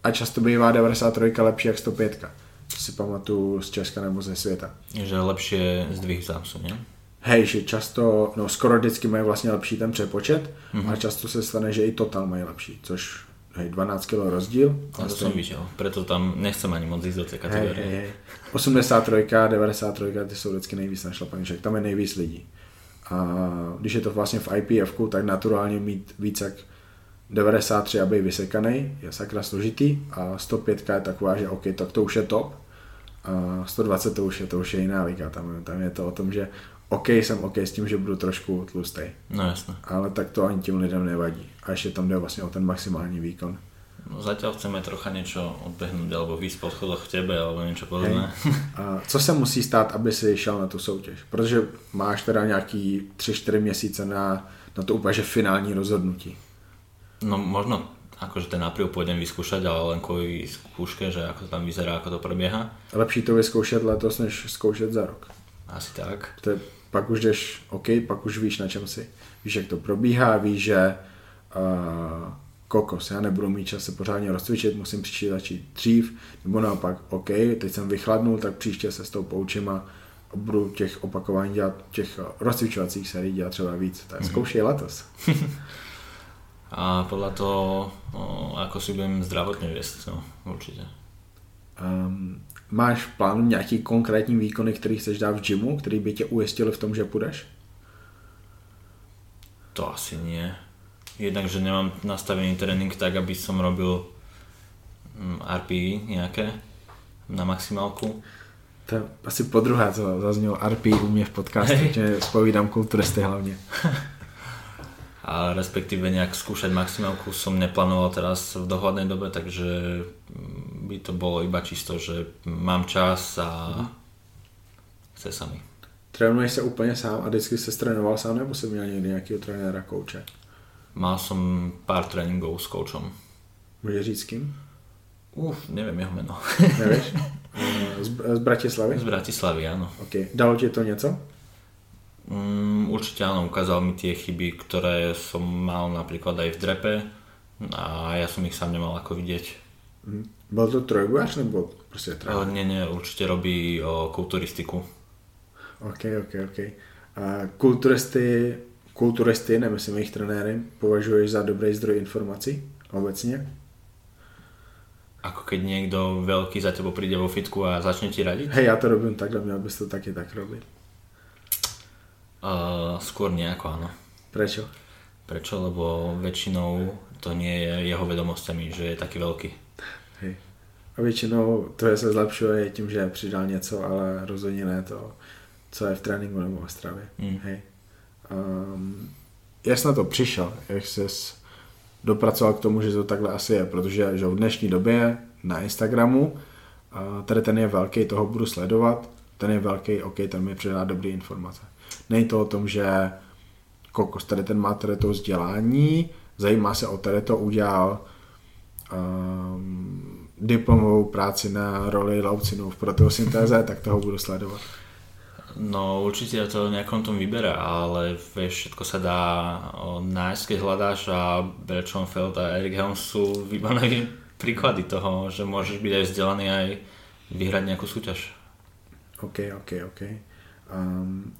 [SPEAKER 2] A často bývá 93 lepší jak 105. To si pamatuju z Česka nebo ze světa.
[SPEAKER 3] Že lepšie zdvih zápsu, nie?
[SPEAKER 2] Hej, že často, no skoro vždycky mají vlastně lepší ten přepočet, mm-hmm. a často se stane, že i total mají lepší, což hej, 12 kg rozdíl.
[SPEAKER 3] A to som videl, preto tam nechcem ani moc ísť do tej
[SPEAKER 2] hej,
[SPEAKER 3] kategórie.
[SPEAKER 2] hej, hej. 83, 93, ty jsou vždycky nejvíc našlapaný, však tam je nejvíc lidí. A když je to vlastně v IPF, tak naturálně mít víc jak 93 a být vysekaný je sakra složitý a 105 je taková, že OK, tak to už je top. A 120 to už je, to už je jiná liga, tam, tam je to o tom, že OK, jsem OK s tím, že budu trošku tlustý.
[SPEAKER 3] No jasné.
[SPEAKER 2] Ale tak to ani těm lidem nevadí. A ještě tam jde vlastně o ten maximální výkon.
[SPEAKER 3] No zatiaľ chceme trocha niečo odbehnúť alebo výsť po schodoch v tebe alebo niečo podobné.
[SPEAKER 2] A co se musí stát, aby si šel na tu soutěž? Protože máš teda nějaký 3-4 měsíce na, na to úplně že finální rozhodnutí.
[SPEAKER 3] No možno akože ten apríl pôjdem vyskúšať, ale len kvôli skúške, že ako to tam vyzerá, ako to prebieha.
[SPEAKER 2] Lepší to vyzkoušet letos, než zkoušet za rok.
[SPEAKER 3] Asi tak.
[SPEAKER 2] To je, pak už jdeš, OK, pak už víš, na čem si. Víš, jak to probíhá, víš, že uh, kokos, já nebudu mít čas se pořádně rozcvičit, musím příště začít dřív, nebo naopak, OK, teď jsem vychladnul, tak příště se s tou poučím a budu těch opakování dělat, těch rozcvičovacích sérií dělat třeba víc. Tak zkoušej letos. (laughs)
[SPEAKER 3] A podľa toho, no, ako si budem zdravotne viesť, no, určite.
[SPEAKER 2] Um, máš v plánu nějaký konkrétní výkony, který chceš dát v gymu, který by tě ujistili v tom, že půjdeš?
[SPEAKER 3] To asi nie. Jednak, že nemám nastavený tréning tak, aby som robil mm, RPI nejaké na maximálku.
[SPEAKER 2] To je asi po druhé, co zaznělo RP u mě v podcastu, (laughs) že spovídám kulturisty hlavně. (laughs)
[SPEAKER 3] A respektíve nejak skúšať maximálku som neplánoval teraz v dohľadnej dobe, takže by to bolo iba čisto, že mám čas a chce sa mi.
[SPEAKER 2] Trénuješ se úplně sám a vždycky se trénoval sám, nebo jsi měl někdy nějakého trenéra, kouče?
[SPEAKER 3] Mal som pár tréningov s koučom.
[SPEAKER 2] Můžeš říct s kým?
[SPEAKER 3] Uf, neviem jeho meno.
[SPEAKER 2] Nevíš? (laughs) Eh, z, z Bratislavy?
[SPEAKER 3] Z Bratislavy, áno.
[SPEAKER 2] OK. Dalo ti to něco?
[SPEAKER 3] Mm, určite áno, ukázal mi tie chyby, ktoré som mal napríklad aj v drepe a ja som ich sám nemal ako vidieť.
[SPEAKER 2] Mhm. Byl to trojbojař nebo prostě
[SPEAKER 3] Ale
[SPEAKER 2] trenér?
[SPEAKER 3] nie, nie, určite robí o, kulturistiku.
[SPEAKER 2] OK, OK, OK. A kulturisty, kulturisty, nemyslím jejich trenéry, považuješ za dobrý zdroj informací obecně?
[SPEAKER 3] Ako keď niekto veľký za tebou príde vo fitku a začne ti radiť?
[SPEAKER 2] Hej, já to robím takhle, měl bys to taky tak robit.
[SPEAKER 3] Uh, skôr nejako áno.
[SPEAKER 2] Prečo?
[SPEAKER 3] Prečo? Lebo väčšinou to nie je jeho vedomostami, že je taký veľký.
[SPEAKER 2] Hej. A většinou to je se zlepšuje tím, že přidal něco, ale rozhodně ne to, co je v tréninku nebo ve stravě.
[SPEAKER 3] Mm.
[SPEAKER 2] Hej. Um, jak jsi na to přišel? Jak jsi dopracoval k tomu, že to takhle asi je? Protože že v dnešní době na Instagramu a tady ten je velký, toho budu sledovat, ten je velký, OK, ten mi předá dobré informace. Není to o tom, že kokos, tady ten má tady to vzdělání, zajímá se o tady to, udělal um, diplomovou práci na roli laucinu v proteosyntéze, (laughs) tak toho budu sledovat.
[SPEAKER 3] No určite to v nejakom tom vybere, ale vieš, všetko sa dá nájsť, keď hľadáš a Brad Schoenfeld a Eric Helms sú výborné (laughs) príklady toho, že môžeš byť aj vzdelaný aj vyhrať nejakú súťaž.
[SPEAKER 2] OK, OK, OK. Um,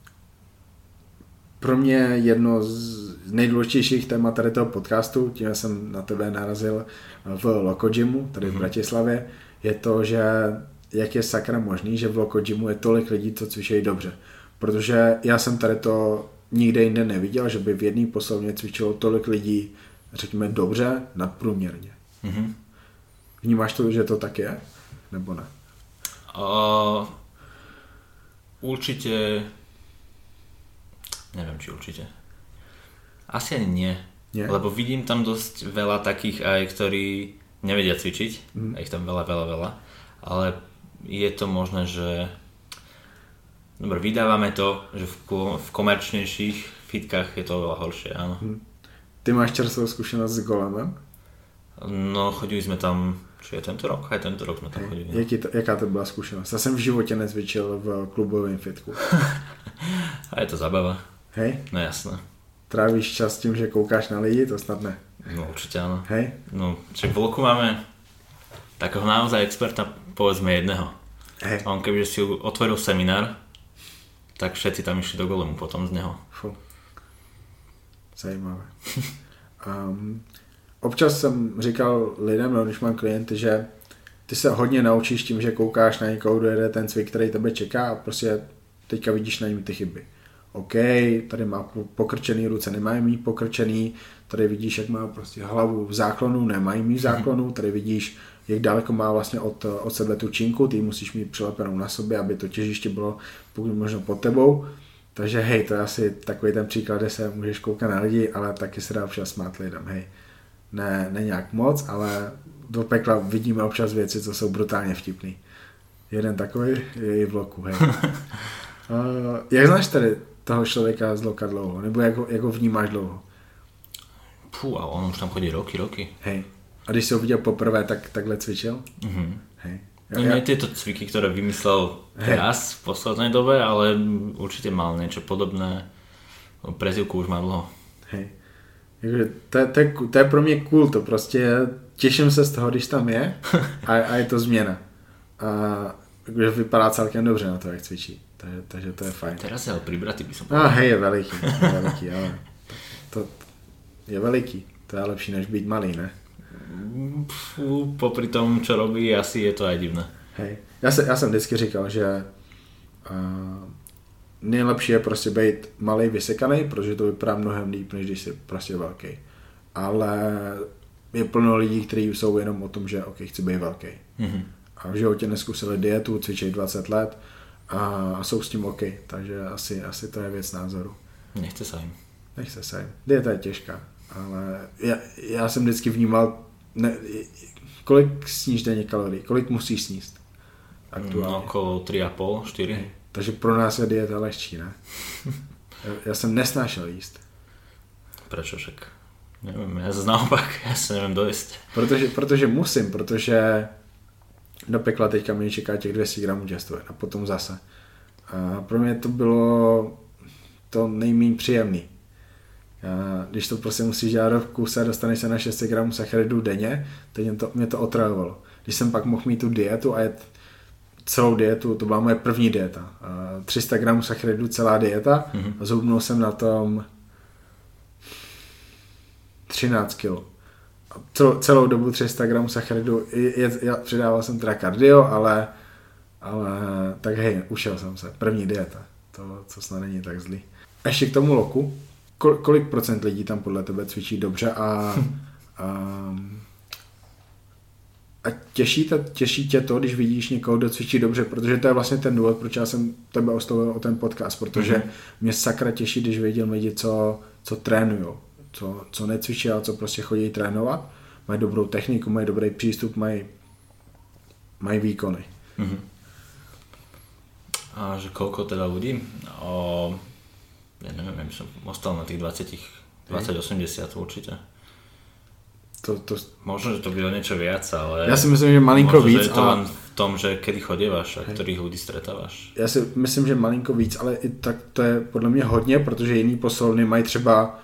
[SPEAKER 2] pro mě jedno z nejdůležitějších témat tady toho podcastu, tím jsem na tebe narazil v Lokogymu, tady v Bratislavě, je to, že jak je sakra možný, že v Lokogymu je tolik lidí, co cvičejí dobře. Protože já jsem tady to nikde jinde neviděl, že by v jedné poslovně cvičilo tolik lidí řekněme dobře, nadprůměrně.
[SPEAKER 3] Mhm.
[SPEAKER 2] Vnímáš to, že to tak je? Nebo ne?
[SPEAKER 3] Uh, určite... Neviem, či určite. Asi ani nie.
[SPEAKER 2] Nie?
[SPEAKER 3] Lebo vidím tam dosť veľa takých aj, ktorí nevedia cvičiť.
[SPEAKER 2] Mhm.
[SPEAKER 3] A ich tam veľa, veľa, veľa. Ale je to možné, že... Dobre, vydávame to, že v, ko- v komerčnejších fitkách je to oveľa horšie, áno.
[SPEAKER 2] Ty máš čerstvou zkušenost s golemem?
[SPEAKER 3] No, chodili sme tam, či je tento rok? Aj tento rok sme tam chodili. no.
[SPEAKER 2] Jaký to, jaká to byla zkušenost? Já jsem v životě nezvětšil v klubovém fitku. (laughs)
[SPEAKER 3] A je to zabava.
[SPEAKER 2] Hej?
[SPEAKER 3] No jasné.
[SPEAKER 2] Trávíš čas tím, že koukáš na lidi? To snad ne.
[SPEAKER 3] No určite áno.
[SPEAKER 2] Hej?
[SPEAKER 3] No, však v Loku máme takého naozaj experta, povedzme jedného.
[SPEAKER 2] Hej.
[SPEAKER 3] A on kebyže si otvoril seminár, tak všetci tam išli do golemu potom z neho.
[SPEAKER 2] Fu. Zajímavé. Um, (laughs) občas jsem říkal lidem, no, když mám klienty, že ty se hodně naučíš tím, že koukáš na někoho, kdo jede ten cvik, který tebe čeká a prostě teďka vidíš na něm ty chyby. OK, tady má po- pokrčený ruce, nemají mít pokrčený, tady vidíš, jak má prostě hlavu v záklonu, nemají mít v záklonu, tady vidíš, jak daleko má vlastně od, od sebe tu činku, ty musíš mít přilepenou na sobě, aby to těžiště bylo pokud možno pod tebou. Takže hej, to je asi takový ten příklad, kde se můžeš koukat na lidi, ale taky se dá občas smát lidem, hej. Ne, ne nějak moc, ale do pekla vidíme občas věci, co jsou brutálně vtipný. Jeden takový je i v loku, hej. uh, (laughs) jak znáš tady toho člověka z loka dlouho? Nebo jak ho, jak ho vnímáš dlouho?
[SPEAKER 3] Fú, a on už tam chodí roky, roky.
[SPEAKER 2] Hej. A když jsi ho viděl poprvé, tak takhle cvičil?
[SPEAKER 3] Mhm.
[SPEAKER 2] Hej.
[SPEAKER 3] No nie tieto cviky, ktoré vymyslel teraz v poslednej dobe, ale určite mal niečo podobné. Prezivku už má dlho.
[SPEAKER 2] Hej. Jakože to, je- to, je, to je pro mě cool, to prostě těším se z toho, když tam je (laughs) a, a je to změna. A vypadá celkem dobře na to, jak cvičí. Takže, takže to je fajn.
[SPEAKER 3] Teraz je ale pribratý, by som
[SPEAKER 2] No
[SPEAKER 3] povedal.
[SPEAKER 2] hej, je veliký, je (laughs) veliký, ale to je veliký. To je lepší, než být malý, ne?
[SPEAKER 3] Fú, popri tom, čo robí, asi je to aj divné.
[SPEAKER 2] Hej. Já, se, já jsem vždycky říkal, že uh, nejlepší je prostě být malý, vysekaný, protože to vypadá mnohem líp, než když jsi prostě velký. Ale je plno lidí, kteří jsou jenom o tom, že ok, chci být velký.
[SPEAKER 3] Mhm.
[SPEAKER 2] A v životě neskusili dietu, cvičí 20 let a, jsou s tím OK. Takže asi, asi to je věc názoru.
[SPEAKER 3] Nechce sa im.
[SPEAKER 2] Nechce se. Dieta je těžká, ale já, já jsem vždycky vnímal, ne, kolik sníš denně kalorií, kolik musíš sníst aktuálně.
[SPEAKER 3] No, okolo 3,5, 4.
[SPEAKER 2] Takže pro nás je dieta lehčí, ne? Já, (laughs) já jsem nesnášel jíst.
[SPEAKER 3] Prečo však? Neviem, ja zase naopak, ja sa neviem dojesť.
[SPEAKER 2] Protože, protože musím, protože do pekla teďka mě čeká těch 200 gramů těstovin a potom zase. A pro mě to bylo to nejméně příjemný. A když to prostě musíš dělat v kuse, dostaneš se na 600 gramů sacharidů denně, teď mě to, mě to otravovalo. Když jsem pak mohl mít tu dietu a jet celou dietu, to byla moje první dieta. A 300 gramů sacharidů celá dieta
[SPEAKER 3] Mhm.
[SPEAKER 2] a zhubnul jsem na tom 13 kg. Celou, celou dobu 300 gramů sacharidu, je, je, já přidával jsem teda kardio, ale, ale tak hej, ušel jsem se. První dieta, to, co snad není tak zlý. A ještě k tomu loku, kol, kolik procent lidí tam podle tebe cvičí dobře a, (laughs) a, a těší, te, těší tě to, když vidíš někoho, kdo cvičí dobře, protože to je vlastně ten důvod, proč já jsem tebe oslovil o ten podcast, protože
[SPEAKER 3] Mhm.
[SPEAKER 2] mm-hmm. mě sakra těší, když vidím lidi, co, co trénují, co, co necvičí, ale co prostě chodí trénovat, mají dobrou techniku, mají dobrý přístup, mají, mají výkony.
[SPEAKER 3] Mhm. A že koľko teda ľudí? O, ja neviem, som ostal na tých 20, 20-80 určite.
[SPEAKER 2] To, to,
[SPEAKER 3] Možno, že to bude o niečo viac, ale...
[SPEAKER 2] já si myslím, že malinko
[SPEAKER 3] možno,
[SPEAKER 2] víc,
[SPEAKER 3] že je to
[SPEAKER 2] a
[SPEAKER 3] len v tom, že kedy chodievaš a ktorých ľudí stretávaš.
[SPEAKER 2] já si myslím, že malinko víc, ale i tak to je podle mě hodně, protože jiný posilovny mají třeba,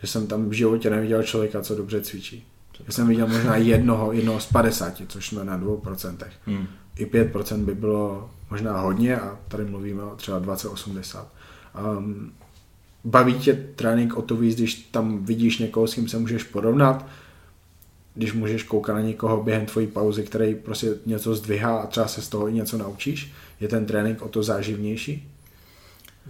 [SPEAKER 2] že jsem tam v životě neviděl člověka, co dobře cvičí. Já jsem viděl možná jednoho, jednoho z 50, což jsme na 2%.
[SPEAKER 3] Hmm.
[SPEAKER 2] I 5% by bylo možná hodně a tady mluvíme o třeba 20-80. Um, baví tě trénink o to víc, když tam vidíš někoho, s kým se můžeš porovnat, když můžeš koukat na někoho během tvojí pauzy, který prostě něco zdvihá a třeba se z toho i něco naučíš, je ten trénink o to záživnější?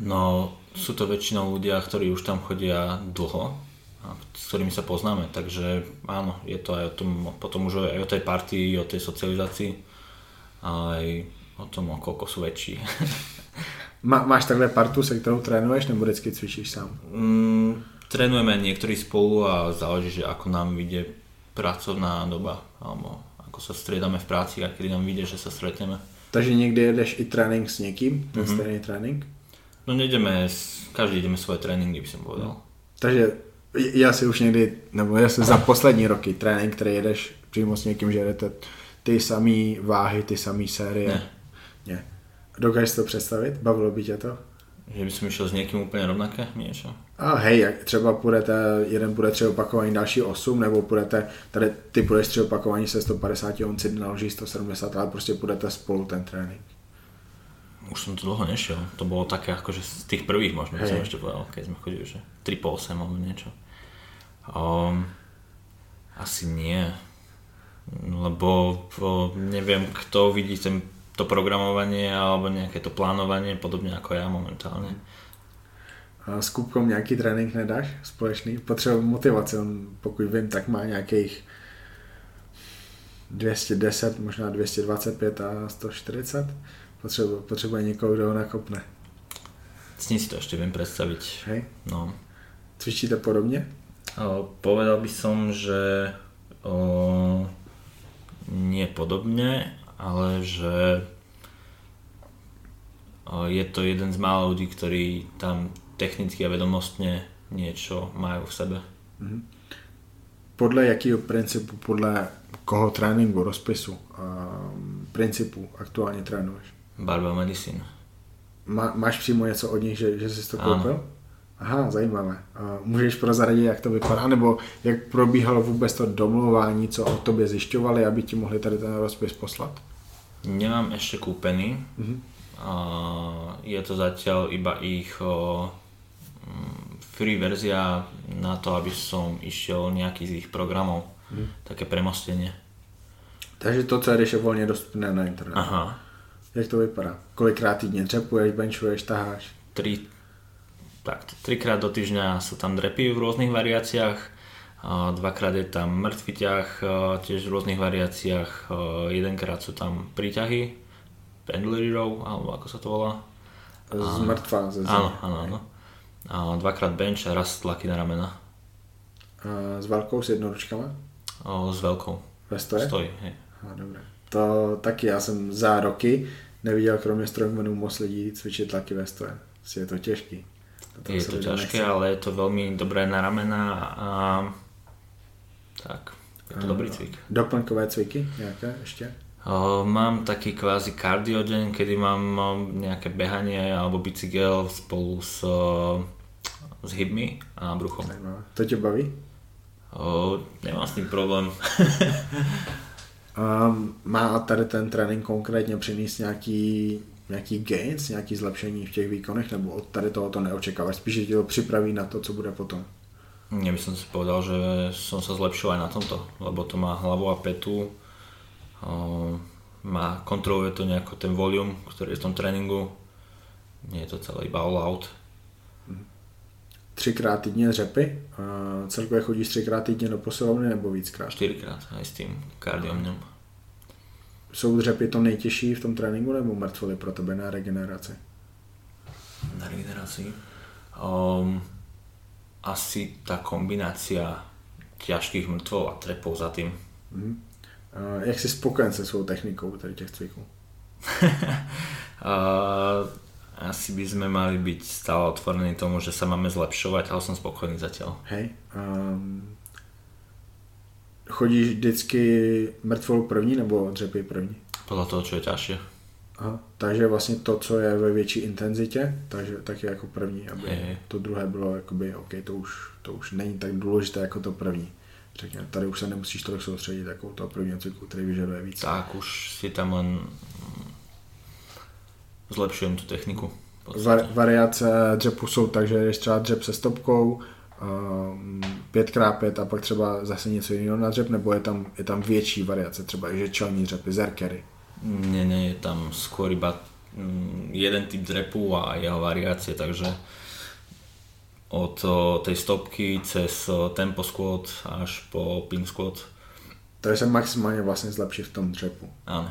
[SPEAKER 3] No, sú to väčšinou ľudia, ktorí už tam chodia dlho a s ktorými sa poznáme, takže áno, je to aj o tom, potom už aj o tej partii, o tej socializácii, ale aj o tom, o koľko sú väčší. (laughs)
[SPEAKER 2] Má, máš takhle partu, se kterou trénuješ, nebo vždycky cvičíš sám?
[SPEAKER 3] Mm, trénujeme niektorí spolu a záleží, že ako nám vyjde pracovná doba, alebo ako sa striedame v práci a kedy nám vyjde, že sa stretneme.
[SPEAKER 2] Takže někdy jedeš i trénink s někým, ten
[SPEAKER 3] Mhm.
[SPEAKER 2] stejný trénink?
[SPEAKER 3] No nejdeme, každý ideme svoje tréninky, by som povedal.
[SPEAKER 2] Takže já si už někdy, nebo já si za poslední roky trénink, který jedeš přímo s někým, že jedete ty samé váhy, ty samé série.
[SPEAKER 3] Ne.
[SPEAKER 2] Ne. Dokážeš si to představit? Bavilo by tě to?
[SPEAKER 3] Že by som išiel s niekým úplne rovnaké, niečo.
[SPEAKER 2] A hej, jak třeba půjdete, jeden bude tři opakování, další 8, nebo půjdete, tady ty půjdeš tři opakování se 150, on si naloží 170, ale prostě půjdete spolu ten trénink.
[SPEAKER 3] Už som to dlho nešiel. To bolo také akože z tých prvých možno, by som ešte povedal, keď sme chodili, že 3 po 8 alebo niečo. Um, asi nie. Lebo o, neviem, kto vidí ten, to programovanie alebo nejaké to plánovanie podobne ako ja momentálne.
[SPEAKER 2] A s Kupkom nějaký trénink nedáš společný? Potřebuje motivaci, on pokud vím, tak má nějakých 210, možná 225 a 140. Potřebuje, potřebuje někoho, kdo ho nakopne.
[SPEAKER 3] S ním si to ešte viem predstaviť.
[SPEAKER 2] Hej?
[SPEAKER 3] No.
[SPEAKER 2] Cvičíte podobně?
[SPEAKER 3] O, povedal by som, že o, nie podobne, ale že o, je to jeden z mála ľudí, ktorí tam technicky a vedomostne niečo majú v sebe.
[SPEAKER 2] Podle jakého principu, podle koho tréninku, rozpisu, um, principu aktuálně trénuješ?
[SPEAKER 3] Barbell medicine.
[SPEAKER 2] Má, máš přímo něco od nich, že, že jsi to
[SPEAKER 3] Ano.
[SPEAKER 2] koupil? Aha, zajímavé. A můžeš prozradit, jak to vypadá, nebo jak probíhalo vůbec to domluvání, co o tobě zjišťovali, aby ti mohli tady ten rozpis poslat?
[SPEAKER 3] Nemám ešte kúpený.
[SPEAKER 2] Mhm.
[SPEAKER 3] A je to zatiaľ iba ich o, mm, free verzia na to, aby som išiel nejaký z ich programov. Také premostenie.
[SPEAKER 2] Takže to, co jedeš, je volně dostupné na internetu.
[SPEAKER 3] Aha.
[SPEAKER 2] Jak to vypadá? Kolikrát týdně dřepuješ, benchuješ, taháš?
[SPEAKER 3] tri, tak, trikrát do týždňa sú tam drepy v rôznych variáciách, dvakrát je tam mŕtvy ťah, tiež v rôznych variáciách, jedenkrát sú tam príťahy, pendulary row, alebo ako sa to volá.
[SPEAKER 2] Z mrtva, ze země.
[SPEAKER 3] Áno, áno, áno. A dvakrát bench a raz tlaky na ramena.
[SPEAKER 2] A s velkou, s jednoručkama?
[SPEAKER 3] O, s veľkou.
[SPEAKER 2] Ve stoje?
[SPEAKER 3] Stojí, hej.
[SPEAKER 2] A, dobré. To taky, já jsem za roky neviděl kromě strongmanů moc lidí cvičit tlaky ve stoje. Je to těžký. To
[SPEAKER 3] Je to ťažké,
[SPEAKER 2] nechce.
[SPEAKER 3] ale je to veľmi dobré na ramena a tak, je to dobrý cvik.
[SPEAKER 2] Doplňkové cviky nějaké ještě?
[SPEAKER 3] O, Mám taký kvázi cardio deň, kedy mám o, nejaké behanie alebo bicykel spolu s, s hybmi a bruchom.
[SPEAKER 2] To tě baví?
[SPEAKER 3] O, nemám s tým problém. (laughs)
[SPEAKER 2] Um, má tady ten trénink konkrétně přinést nějaký, nějaký gains, nějaký zlepšení v těch výkonech, nebo od tady toho to neočekáváš? Spíš, že tě to připraví na to, co bude potom.
[SPEAKER 3] Ja by som si povedal, že som sa zlepšil aj na tomto, lebo to má hlavu a petu, má, kontroluje to nejako ten volume, ktorý je v tom tréningu, nie je to celé iba all out.
[SPEAKER 2] Třikrát týdně dřepy, uh, celkově chodíš třikrát týdně do posilovny nebo víckrát?
[SPEAKER 3] 4 krát aj s tým kardiom ňom.
[SPEAKER 2] Jsou dřepy to nejtěžší v tom tréninku nebo mrtvoly pro tebe na regeneraci?
[SPEAKER 3] Na regenerácii. Um, asi tá kombinácia ťažkých mŕtvol a trepov za tým.
[SPEAKER 2] Mhm. Uh, jak jsi spokojen se svou technikou tady těch cviků?
[SPEAKER 3] Uh, (laughs) asi by sme mali byť stále otvorení tomu, že sa máme zlepšovať, ale som spokojný zatiaľ.
[SPEAKER 2] Hej. Um, chodíš vždycky mrtvolu první nebo dřepy první?
[SPEAKER 3] Podľa toho, čo je ťažšie.
[SPEAKER 2] Aha. Takže vlastně to, co je ve větší intenzitě, takže tak je jako první, aby
[SPEAKER 3] Hej.
[SPEAKER 2] to druhé bylo jakoby, OK, to už, to už není tak důležité jako to první. Řekněme, tady už se nemusíš tolik soustředit jako toho prvního cyklu, který vyžaduje víc.
[SPEAKER 3] Tak už si tam len mm, zlepšujem tú techniku.
[SPEAKER 2] Var, variace dřepu jsou tak, že jdeš třeba dřep se stopkou, um, 5x5 a pak třeba zase něco jiného na dřep, nebo je tam, je tam větší variace, třeba že čelní dřepy, zerkery.
[SPEAKER 3] Nie, nie, je tam skôr iba mm, jeden typ drepu a jeho variácie, takže od tej stopky cez tempo squat až po pin squat.
[SPEAKER 2] To je se maximálně vlastně zlepšit v tom dřepu.
[SPEAKER 3] Áno.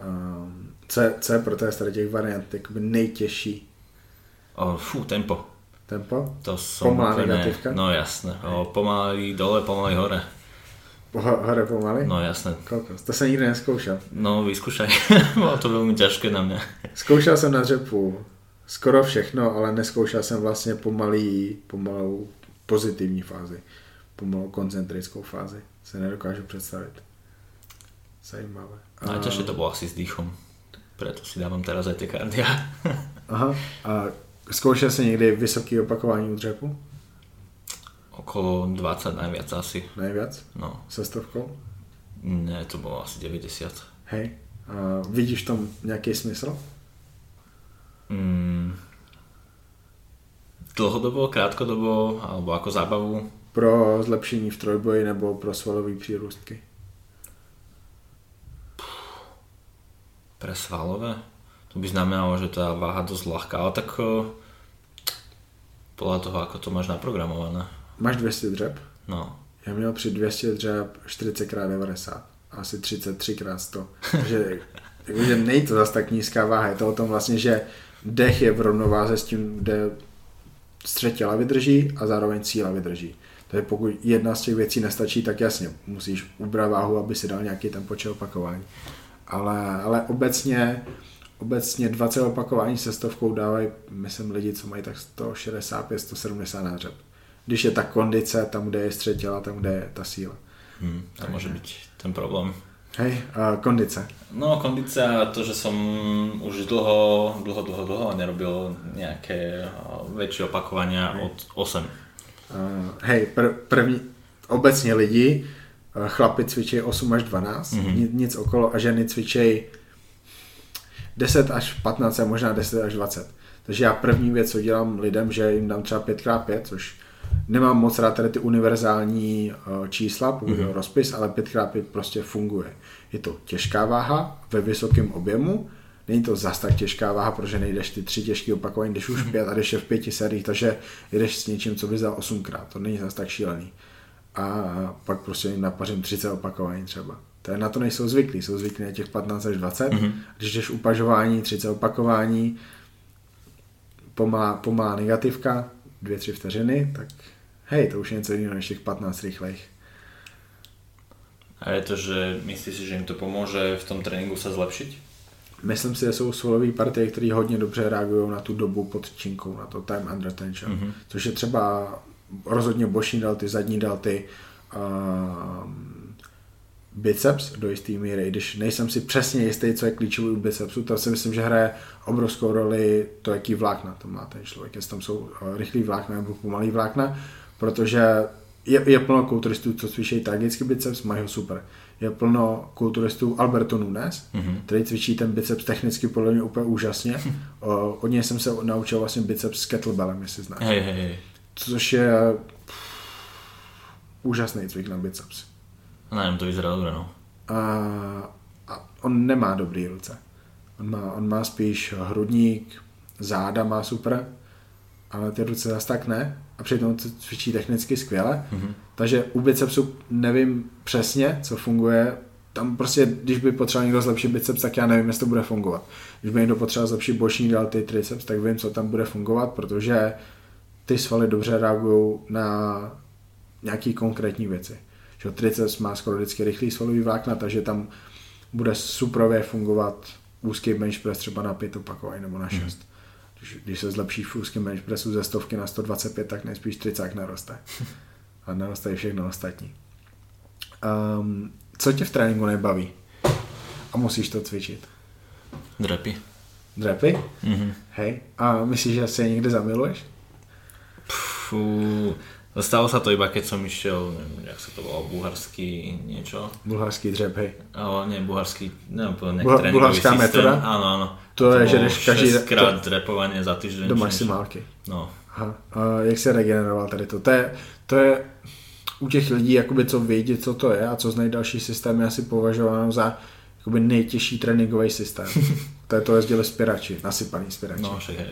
[SPEAKER 2] Um, co, je, co je pro té z tady těch variant jakoby nejtěžší
[SPEAKER 3] O, fú, tempo.
[SPEAKER 2] tempo?
[SPEAKER 3] To som
[SPEAKER 2] Pomalá negatívka?
[SPEAKER 3] No jasné. O, pomaly dole, pomaly hore.
[SPEAKER 2] Ho, hore pomaly?
[SPEAKER 3] No jasné.
[SPEAKER 2] Kokos, to jsem nikdy neskoušel.
[SPEAKER 3] No vyskúšaj. (laughs) Bolo to veľmi ťažké na mňa.
[SPEAKER 2] Zkoušel jsem na dřepu skoro všechno, ale neskoušel jsem vlastně pomalý, pomalou pozitivní fázi. Pomalou koncentrickou fázi. Se nedokážu představit. Zajímavé.
[SPEAKER 3] Najťažšie to bolo asi s dýchom. Preto si aj tie kardia.
[SPEAKER 2] Aha. A zkoušel jsi někdy vysoké opakování u dřepu?
[SPEAKER 3] Okolo 20 najviac asi.
[SPEAKER 2] Nejvíc?
[SPEAKER 3] No,
[SPEAKER 2] Se stovkou?
[SPEAKER 3] ne, to bolo asi 90.
[SPEAKER 2] Hej. A vidíš v tom nějaký smysl?
[SPEAKER 3] Mm, dlhodobo, krátkodobo, alebo ako zábavu?
[SPEAKER 2] Pro zlepšení v trojboji nebo pro svalové přírůstky?
[SPEAKER 3] Pre svalové? To by znamenalo, že tá váha dosť ľahká, ale tak o, podľa toho, ako to máš naprogramované.
[SPEAKER 2] Máš 200 dřep?
[SPEAKER 3] No,
[SPEAKER 2] Já měl při 200 dřep 40x90, asi 33x100. Takže (laughs) jakože není to zase tak nízká váha, je to o tom vlastně, že dech je v rovnováze s tím, kde střed těla vydrží a zároveň síla vydrží. Takže pokud jedna z těch věcí nestačí, tak jasně, musíš ubrat váhu, aby si dal nějaký ten počet opakování. Ale, ale obecně, obecně 20 opakování se stovkou dávají, myslím, lidi, co mají tak 165, 170 na dřep. Když je ta kondice, tam, kde je střed těla, tam, kde je ta síla.
[SPEAKER 3] hm, to môže byť ten problém.
[SPEAKER 2] Hej, a kondice.
[SPEAKER 3] No, kondícia a to, že som už dlho, dlho, dlho, dlho nerobil nejaké o, väčšie opakovania od 8.
[SPEAKER 2] Uh, hej, pr- první, obecně lidi, chlapi cvičí 8 až 12,
[SPEAKER 3] Mhm.
[SPEAKER 2] mm-hmm. nic, okolo, a ženy cvičí 10 až 15 a možná 10 až 20. Takže já první věc, co dělám lidem, že jim dám třeba 5x5, což nemám moc rád tady ty univerzální uh, čísla, pokud mm-hmm. rozpis, ale 5x5 prostě funguje. Je to těžká váha ve vysokém objemu, není to zas tak těžká váha, protože nejdeš ty tři těžké opakování, jdeš už pět a jdeš je v pěti seriích, takže jdeš s něčím, co bys dal osmkrát, to není zas tak šílený. A pak prostě jim napařím 30 opakování třeba. To je, na to nejsou zvyklí, jsou zvyklí na těch 15 až 20. Mm-hmm. Když jdeš upažování, 30 opakování, pomalá, pomalá negativka, 2-3 vteřiny, tak hej, to už je něco jiného než těch 15 rychlejch.
[SPEAKER 3] A je to, že myslíš si, že im to pomôže v tom tréninku sa zlepšiť?
[SPEAKER 2] Myslím si, že jsou svalové partie, které hodně dobře reagují na tu dobu pod činkou, na to time under tension, mm-hmm. což je třeba rozhodně boční delty, zadní delty, um, biceps do jisté míry, když nejsem si přesně jistý, co je klíčový u bicepsu, tak si myslím, že hraje obrovskou roli to, jaký vlákna to má ten člověk, jestli tam jsou uh, rychlý vlákna nebo pomalý vlákna, protože je, je plno kulturistů, co cvičí tragický biceps, mají ho super. Je plno kulturistů Alberto Nunes, mm-hmm. který cvičí ten biceps technicky podle mě úplně úžasně. O, (laughs) od něj jsem se naučil vlastně biceps s kettlebellem, jestli znáš.
[SPEAKER 3] Hej, hej, hej.
[SPEAKER 2] Což je pff, úžasný cvik na biceps.
[SPEAKER 3] Neviem, to vyzerá dobre, no.
[SPEAKER 2] A, a on nemá dobrý ruce. On má, on má spíš hrudník, záda má super, ale ty ruce zase tak ne. A přitom to cvičí technicky skvěle. Mm-hmm. Takže u bicepsu nevím přesně, co funguje. Tam prostě, když by potřeboval někdo zlepšit biceps, tak já nevím, jestli to bude fungovat. Když by někdo potřeboval zlepšit boční delty, triceps, tak vím, co tam bude fungovat, protože ty svaly dobře reagují na nějaký konkrétní věci. Že triceps má skoro vždycky rychlý svalový vlákna, takže tam bude suprově fungovat úzký bench press třeba na pět opakování nebo na šest. Mm. Když, když se zlepší v úzkém bench pressu ze stovky na 125, tak nejspíš 30 naroste. A naroste i všechno ostatní. Um, co tě v tréninku nebaví? A musíš to cvičit.
[SPEAKER 3] Drepy.
[SPEAKER 2] Drepy?
[SPEAKER 3] Mhm.
[SPEAKER 2] Hej. A myslíš, že se někde zamiluješ?
[SPEAKER 3] Fú, stalo sa to iba keď som išiel, neviem, jak sa to volalo, bulharský niečo.
[SPEAKER 2] Bulharský dřep, hej.
[SPEAKER 3] Ale nie, bulharský, neviem, povedať nejaký
[SPEAKER 2] Bul-
[SPEAKER 3] tréningový
[SPEAKER 2] bulharská
[SPEAKER 3] systém.
[SPEAKER 2] metoda?
[SPEAKER 3] Áno, áno.
[SPEAKER 2] To je, že jdeš každý-
[SPEAKER 3] 6 krát
[SPEAKER 2] to-
[SPEAKER 3] drepovanie za týždeň.
[SPEAKER 2] Do maximálky.
[SPEAKER 3] No,
[SPEAKER 2] Aha. A jak se regeneroval tady to? To je, to je u těch lidí, jakoby, co vědí, co to je a co znají další systémy, asi považováno za jakoby, nejtěžší tréninkový systém. (laughs) to je to jezdili spěrači, nasypaný spěrači.
[SPEAKER 3] no však hej.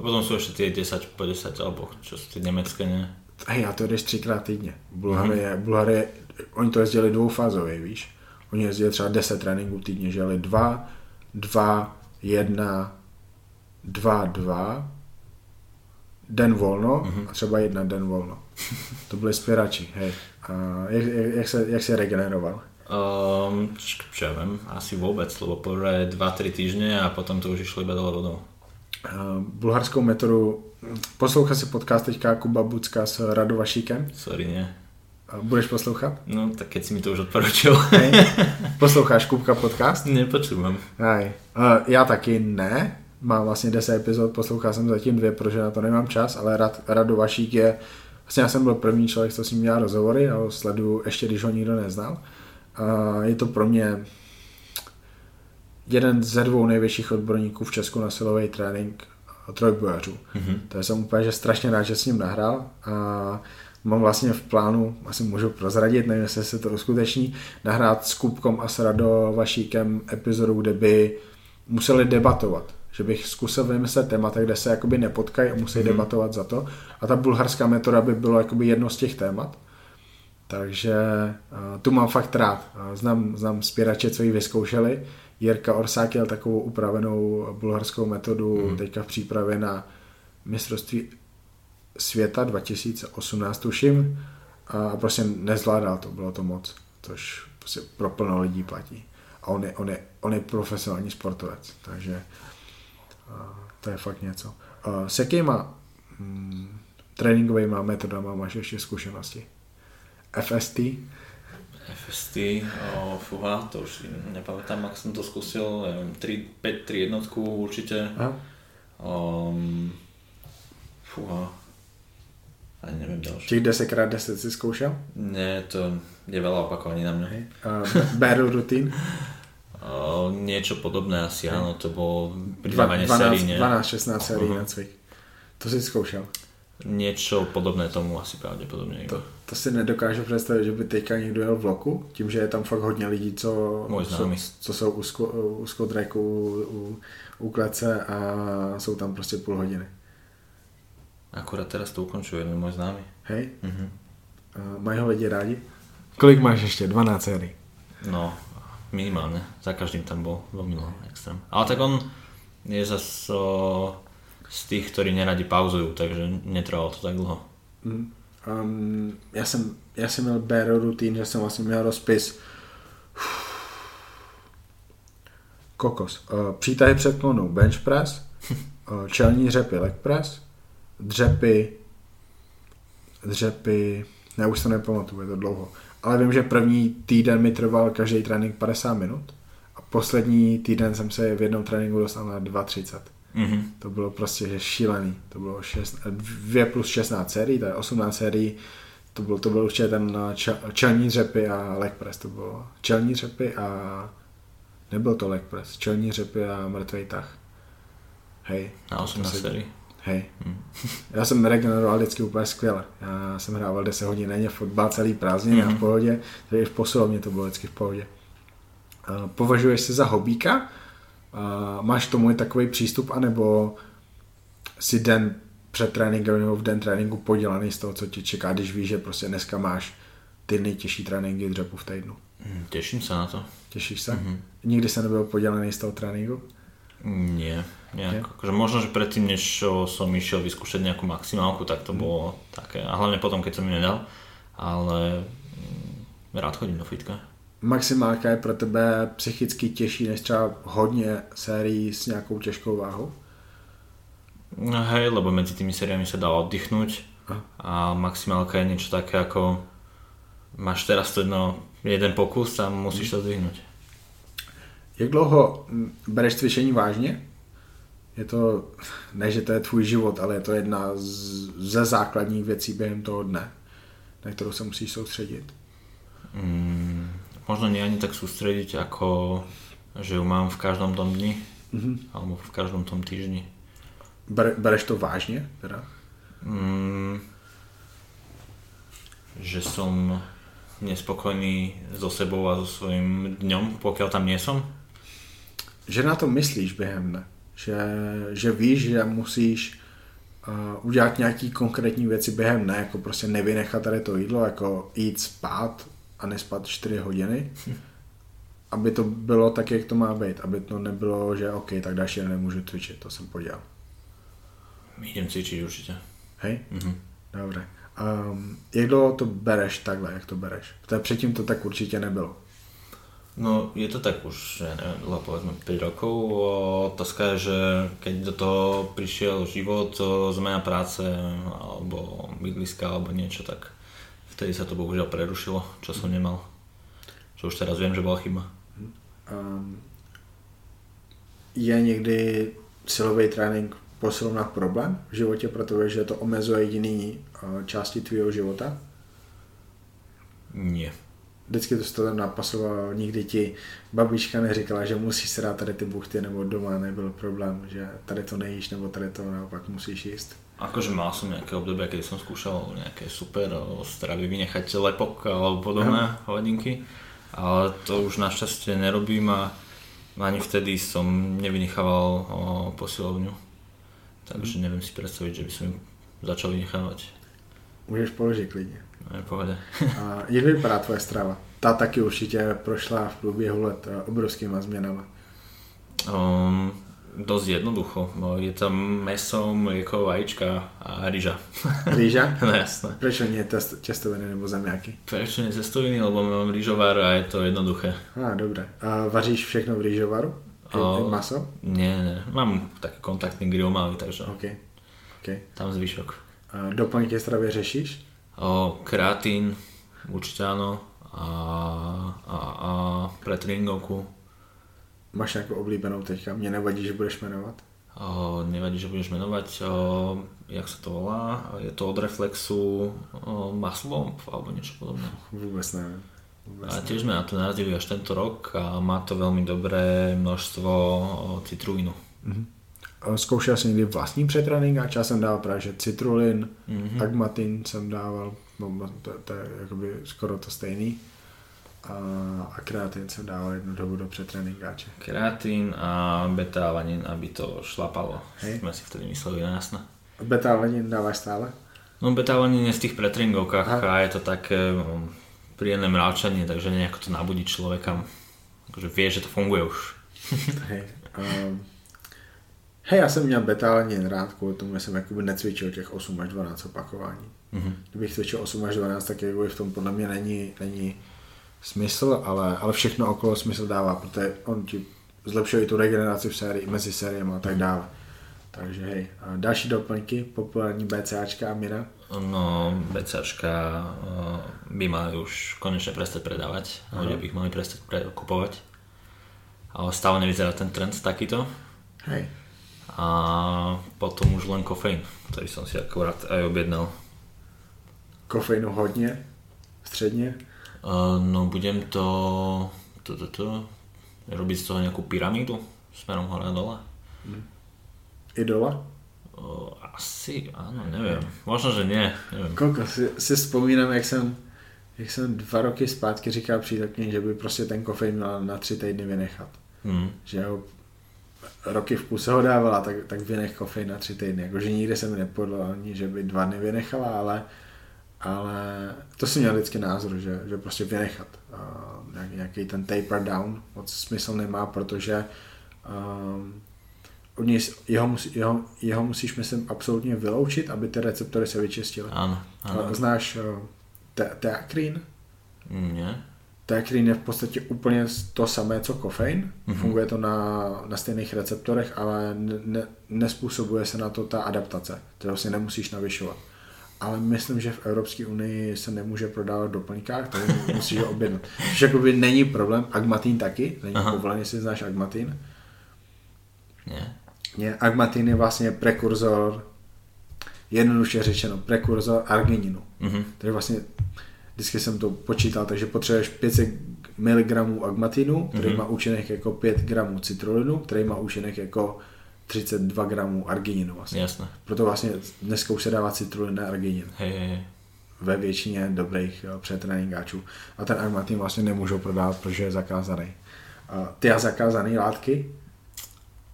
[SPEAKER 3] A potom sú ešte tie 10 po 10, alebo čo sú tie nemecké, ne?
[SPEAKER 2] A to jdeš třikrát týdně. Bulhary, je, Bulhary, je, oni to jezdili dvoufázově, víš. Oni jezdili třeba 10 tréninků týdně, že jeli 2, 2, 1, 2, 2, den volno a třeba jedna den volno. To byli spěrači, hej. A jak, jak, jak, se, jak se regeneroval?
[SPEAKER 3] Um, čo čo ja viem, asi vôbec, lebo prvé 2-3 týždne a potom to už išlo iba dole vodou.
[SPEAKER 2] Bulharskou metodu, poslouchá si podcast teďka Kuba Bucka s Radovašíkem.
[SPEAKER 3] Sorry, nie.
[SPEAKER 2] Uh, budeš poslouchat?
[SPEAKER 3] No, tak keď si mi to už odporučil. (laughs)
[SPEAKER 2] Hej. Posloucháš Kubka podcast?
[SPEAKER 3] Nepočúvam.
[SPEAKER 2] Hej. Uh, já taky ne. Mám vlastně 10 epizod, poslouchal jsem zatím dvě, protože na to nemám čas, ale Rad, Rado Vašík je, vlastně já jsem byl první člověk, co s ním dělal rozhovory a ho sleduju ještě, když ho nikdo neznal. A je to pro mě jeden ze dvou největších odborníků v Česku na silový trénink trojbojařů. Mm-hmm. To jsem úplně že strašně rád, že s ním nahrál a mám vlastně v plánu, asi můžu prozradit, nevím, jestli se to uskuteční, nahrát s Kubkom a s Rado Vašíkem epizodu, kde by museli debatovat že bych zkusil vymyslet témata, kde se jakoby nepotkají a musí mm-hmm. debatovat za to. A ta bulharská metoda by bylo jakoby jedno z těch témat. Takže uh, tu mám fakt rád. Uh, znám, znám spěrače, co ji vyzkoušeli. Jirka Orsák měl takovou upravenou bulharskou metodu mm. teďka v přípravě na mistrovství světa 2018, tuším. A prostě nezvládal to, bylo to moc. Což prostě pro plno lidí platí. A on je, on je, on je profesionální sportovec. Takže to je fakt něco. S jakýma mm, tréninkovými metodama máš ještě zkušenosti? FST?
[SPEAKER 3] FST, o, fuha, to už nepamätám, ak som to skúsil, neviem, 3, 5, 3 jednotku určite. Um, fúha, ani neviem ďalšie.
[SPEAKER 2] Těch 10x10 si zkoušel?
[SPEAKER 3] Ne, to je veľa opakovaní na mňa.
[SPEAKER 2] Uh, battle routine? (laughs)
[SPEAKER 3] Uh, niečo podobné asi, áno, to bolo pridávanie sérii, nie?
[SPEAKER 2] 12-16 sérií uh-huh. na cvik. To si zkoušel?
[SPEAKER 3] Niečo podobné tomu asi pravděpodobně.
[SPEAKER 2] To, to si nedokážu představit, že by teďka někdo jel v bloku, tím, že je tam fakt hodně lidí, co, co, co jsou u, sko, u skodreku, u, u klece a jsou tam prostě půl hodiny.
[SPEAKER 3] Akurát teraz to ukončuje jeden můj známý.
[SPEAKER 2] Hej? Uh-huh. Uh, mají ho lidi rádi? Kolik máš ještě? 12 sérií?
[SPEAKER 3] No, minimálne. Za každým tam bol veľmi extrém. Ale tak on je zase z tých, ktorí neradi pauzujú, takže netrvalo to tak dlho.
[SPEAKER 2] Mm. Um, já, jsem, já jsem měl BR rutín, že jsem vlastně měl rozpis. Kokos. Uh, přítahy před klonou. Bench press, uh, čelní dřepy leg press, dřepy, dřepy, ne už to nepamatuju, je to dlouho. Ale vím, že první týden mi trval každý trénink 50 minut a poslední týden jsem se v jednom tréninku dostal na 2.30. Mm-hmm. To bylo prostě že šílený. To bylo 6, 2 plus 16 sérií, to je 18 sérií. To byl, to byl určitě ten čel, čelní dřepy a leg press. To bylo čelní dřepy a nebyl to leg press. Čelní dřepy a mrtvý tah. Hej.
[SPEAKER 3] Na 18 sérií.
[SPEAKER 2] Hej. Hmm. (laughs) Já jsem regeneroval vždycky úplně skvěle. Já jsem hrával 10 hodin denně fotbal celý prázdniny hmm. a v pohodě, takže i v posilovně to bylo vždycky v pohodě. Považuješ se za hobíka? Máš k tomu i takový přístup, anebo si den před tréninkem nebo v den tréninku podělaný z toho, co ti čeká, když víš, že prostě dneska máš ty nejtěžší tréninky dřepu v týdnu?
[SPEAKER 3] Hmm, těším se na to.
[SPEAKER 2] Těšíš se? Mm-hmm. Nikdy se nebyl podělaný z toho tréninku?
[SPEAKER 3] Nie, nejak. Akože možno, že predtým, než som išiel vyskúšať nejakú maximálku, tak to mm. bolo také. A hlavne potom, keď som ju nedal. Ale mm, rád chodím do fitka.
[SPEAKER 2] Maximálka je pro tebe psychicky těžší než třeba hodně sérií s nějakou těžkou váhou?
[SPEAKER 3] No hej, lebo medzi tými sériami sa dá oddychnúť a maximálka je niečo také ako máš teraz to jedno, jeden pokus a musíš to zdvihnúť.
[SPEAKER 2] Jak dlouho bereš cvičení vážně? Je to, ne, že to je tvůj život, ale je to jedna z, ze základních věcí během toho dne, na kterou se musíš soustředit.
[SPEAKER 3] Mm, možno nie ani tak soustředit, jako že ju mám v každom tom dni, mm-hmm. alebo v každom tom týždni.
[SPEAKER 2] Ber, bereš to vážně, teda?
[SPEAKER 3] Mm, že som nespokojný so sebou a so svojím dňom, pokiaľ tam nie som
[SPEAKER 2] že na to myslíš během dne. Že, že víš, že musíš uh, udělat nějaký konkrétní věci během ne, jako prostě nevynechat tady to jídlo, jako jít spát a nespat 4 hodiny, aby to bylo tak, jak to má být, aby to nebylo, že OK, tak další den nemůžu cvičit, to jsem podělal.
[SPEAKER 3] Idem cvičiť určite.
[SPEAKER 2] Hej?
[SPEAKER 3] Mhm.
[SPEAKER 2] Dobre. Um, jak dlouho to bereš takhle, jak to bereš? Protože předtím to tak určitě nebylo.
[SPEAKER 3] No, je to tak už, ja neviem, dlho povedzme 5 rokov. Otázka je, že keď do toho prišiel život, zmena práce, alebo bydliska, alebo niečo, tak vtedy sa to bohužiaľ prerušilo, čo som nemal. Čo už teraz viem, že bola chyba.
[SPEAKER 2] Um, je někdy silový trénink posilovna problém v životě, protože to omezuje jiný uh, části tvýho života?
[SPEAKER 3] Nie.
[SPEAKER 2] Vždycky to stylem napasoval, nikdy ti babička neříkala, že musíš se dát tady ty buchty, nebo doma nebyl problém, že tady to nejíš, nebo tady to naopak musíš jíst.
[SPEAKER 3] Akože mal som nejaké obdobie, kedy som skúšal nejaké super o, stravy vynechať lepok alebo podobné hodinky, ale to už našťastie nerobím a ani vtedy som nevynechával o, posilovňu. Takže neviem si predstaviť, že by som začal vynechávať.
[SPEAKER 2] Můžeš položit klidně.
[SPEAKER 3] No je. (laughs)
[SPEAKER 2] A jak vypadá tvoje strava? Ta taky určitě prošla v průběhu let eh, obrovskýma změnama.
[SPEAKER 3] Um, dosť jednoducho. No, je tam meso, mlieko, vajíčka a ryža. (laughs)
[SPEAKER 2] Rýža?
[SPEAKER 3] no jasné.
[SPEAKER 2] Proč nie test, těstoviny nebo zemiaky?
[SPEAKER 3] Prečo nie cestoviny, lebo mám rýžovár a je to jednoduché.
[SPEAKER 2] A, dobré. A vaříš všechno v rýžovaru?
[SPEAKER 3] O.
[SPEAKER 2] maso?
[SPEAKER 3] Nie, nie. Mám taký kontaktný grill malý, takže
[SPEAKER 2] OK. OK.
[SPEAKER 3] tam zvyšok.
[SPEAKER 2] A doplňky stravy řešíš?
[SPEAKER 3] O, kreatín, určite áno. A, a, a pre tréningovku
[SPEAKER 2] Máš nějakou oblíbenou teďka? Mě nevadí, že budeš jmenovat.
[SPEAKER 3] o, nevadí, že budeš menovať, o, jak sa to volá, je to od Reflexu o, maslo alebo niečo podobné.
[SPEAKER 2] Vůbec nevím. Vůbec
[SPEAKER 3] A tiež sme na to narazili až tento rok a má to veľmi dobré množstvo o, citrulínu.
[SPEAKER 2] A Zkoušel jsi někdy vlastní přetrénink a časem dával právě, že citrulin,
[SPEAKER 3] Mhm.
[SPEAKER 2] mm-hmm. agmatin jsem dával, no, to, to je jakoby skoro to stejný. A, a kreatin jsem dával jednu dobu do přetréninkáče.
[SPEAKER 3] Kreatín a beta-alanín, aby to šlapalo.
[SPEAKER 2] Hej.
[SPEAKER 3] Sme si vtedy mysleli, no jasné.
[SPEAKER 2] Beta-alanin dáváš stále?
[SPEAKER 3] No beta-alanín je v tých pretréningovkách a je to také um, príjemné mravčanie, takže nejako to nabudí človeka. Akože vie, že to funguje už. (laughs)
[SPEAKER 2] Hej. Um, hej, já jsem měl beta-alanin rád, kvůli tomu, že jsem jakoby necvičil těch 8 až 12 opakování.
[SPEAKER 3] Mhm.
[SPEAKER 2] Kdybych cvičil 8 až 12, tak jakoby v tom podle mě není, není smysl, ale, ale všechno okolo smysl dává, protože on ti zlepšuje i tu regeneraci v sérii, mezi sériemi a tak dále. Takže hej, a další doplňky, populární BCAčka a Mira.
[SPEAKER 3] No, BCAčka uh, by mali už konečne prestať predávať,
[SPEAKER 2] Aha.
[SPEAKER 3] ľudia by ich mali prestať pre- kupovať. Ale stále nevyzerá ten trend takýto.
[SPEAKER 2] Hej,
[SPEAKER 3] A potom už len kofeín, ktorý som si akorát aj objednal.
[SPEAKER 2] kofeinu hodně, středně.
[SPEAKER 3] Uh, no budem to, to, to, to robiť z toho nejakú pyramídu smerom hore a dole.
[SPEAKER 2] Idola.
[SPEAKER 3] Uh, asi, áno, neviem. Možno, že nie, neviem.
[SPEAKER 2] Koko, si, si vzpomínám, jak jsem, jak jsem dva roky zpátky říkal přítelkyni, že by prostě ten kofein měl na tři týdny vynechat.
[SPEAKER 3] Hmm.
[SPEAKER 2] Že ho roky v půl se ho dávala, tak, tak vynech kofein na tři týdny. Jakože nikdy se mi nepodlo ani, že by dva dny vynechala, ale, ale to jsem měl vždycky názor, že, že prostě vynechat. Uh, nějaký, nějaký ten taper down moc smysl nemá, protože um, od něj, jeho, musí, jeho, jeho musíš, myslím, absolutně vyloučit, aby ty receptory se vyčistily.
[SPEAKER 3] Áno, áno.
[SPEAKER 2] A Znáš uh, te- teakrín?
[SPEAKER 3] Nie.
[SPEAKER 2] Teakrín je v podstatě úplně to samé, co kofein. Mm-hmm. Funguje to na, na stejných receptorech, ale ne, ne, nespůsobuje se na to ta adaptace. To vlastně nemusíš navyšovat. Ale myslím, že v Evropské unii se nemůže prodávat doplňkách, takže musíš ho objednat. Což jakoby není problém. Agmatin taky, není
[SPEAKER 3] Aha.
[SPEAKER 2] povolený, jestli znáš agmatin.
[SPEAKER 3] Nie.
[SPEAKER 2] Ne, agmatin je vlastně prekurzor, jednoduše řečeno, prekurzor argininu.
[SPEAKER 3] Mhm.
[SPEAKER 2] Takže vlastně vždycky jsem to počítal, takže potřebuješ 500 mg agmatinu, který
[SPEAKER 3] Mhm.
[SPEAKER 2] má účinek jako 5 gramů citrulinu, který má účinek jako 32 gramů argininu vlastně.
[SPEAKER 3] Jasné.
[SPEAKER 2] Proto vlastně dneska už se dává citrulin a arginin
[SPEAKER 3] Hej, hej, hej.
[SPEAKER 2] ve většině dobrých přetréninkáčů. A ten agmatin vlastně nemůžou prodávat, protože je zakázaný. A ty a zakázané látky,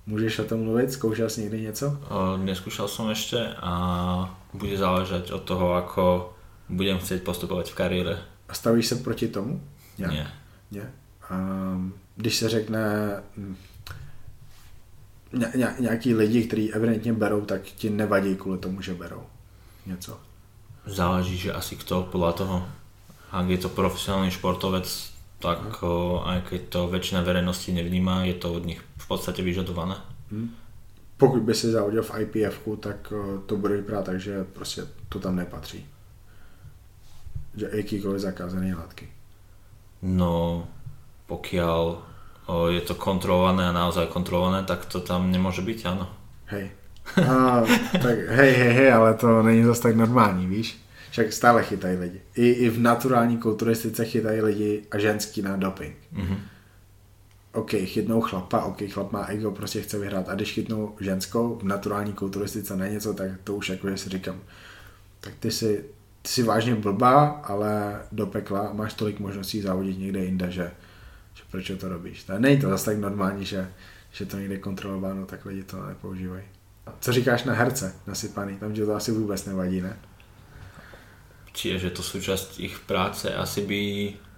[SPEAKER 2] Můžeš o tom mluvit? Zkoušel jsi někdy něco?
[SPEAKER 3] O, neskúšal som ešte a bude záležať od toho, ako budem chcieť postupovať v kariére.
[SPEAKER 2] A stavíš se proti tomu?
[SPEAKER 3] Nie?
[SPEAKER 2] Um, když se řekne hm, ně, ně, nějaký lidi, kteří evidentně berou, tak ti nevadí kvůli tomu, že berou něco.
[SPEAKER 3] Záleží, že asi kto podľa toho. Ak je to profesionálny športovec, tak o, aj keď to väčšina verejnosti nevníma, je to od nich v podstate vyžadované.
[SPEAKER 2] Hm? Pokud by si zavodil v IPF, tak uh, to bude vypadat tak, že prostě to tam nepatří. Že jakýkoliv zakázaný látky.
[SPEAKER 3] No, pokiaľ o, je to kontrolované a naozaj kontrolované, tak to tam nemôže byť, áno.
[SPEAKER 2] Hej. A, tak hej, hej, hej, ale to není zase tak normální, víš? Však stále chytají lidi. I, I v naturální kulturistice chytají lidi a ženský na doping.
[SPEAKER 3] Mhm.
[SPEAKER 2] OK, chytnou chlapa, OK, chlap má ego, prostě chce vyhrát. A když chytnou ženskou v naturální kulturistice na něco, tak to už jako, si říkám, tak ty si, ty si vážně blbá, ale do pekla máš tolik možností závodit někde jinde, že proč to robíš. To není to zase tak normální, že, že to někde kontrolováno, tak lidi to nepoužívají. Co říkáš na herce nasypaný? Tam ti to asi vůbec nevadí, ne?
[SPEAKER 3] Čiže je to súčasť ich práce, asi by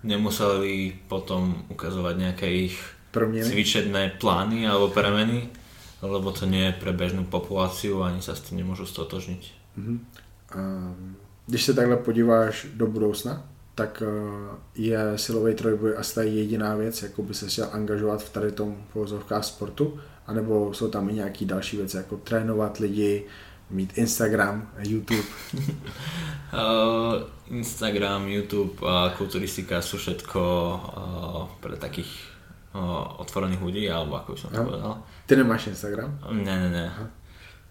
[SPEAKER 3] nemuseli potom ukazovať nejaké ich
[SPEAKER 2] Proměny?
[SPEAKER 3] cvičebné plány alebo premeny, lebo to nie je pre bežnú populáciu ani sa s tým nemôžu stotožniť.
[SPEAKER 2] Mhm. Um, když se takhle podíváš do budoucna, tak uh, je silový trojboj asi ta jediná věc, jako by se chtěl angažovat v tady tom povozovkách sportu, anebo jsou tam i nějaký další věci, jako trénovat lidi, mít Instagram, YouTube.
[SPEAKER 3] Uh, (laughs) Instagram, YouTube a kulturistika sú všetko uh, pre takých otvorených ľudí, alebo ako by som to
[SPEAKER 2] Aha.
[SPEAKER 3] povedal.
[SPEAKER 2] Ty nemáš Instagram?
[SPEAKER 3] Ne, ne, ne.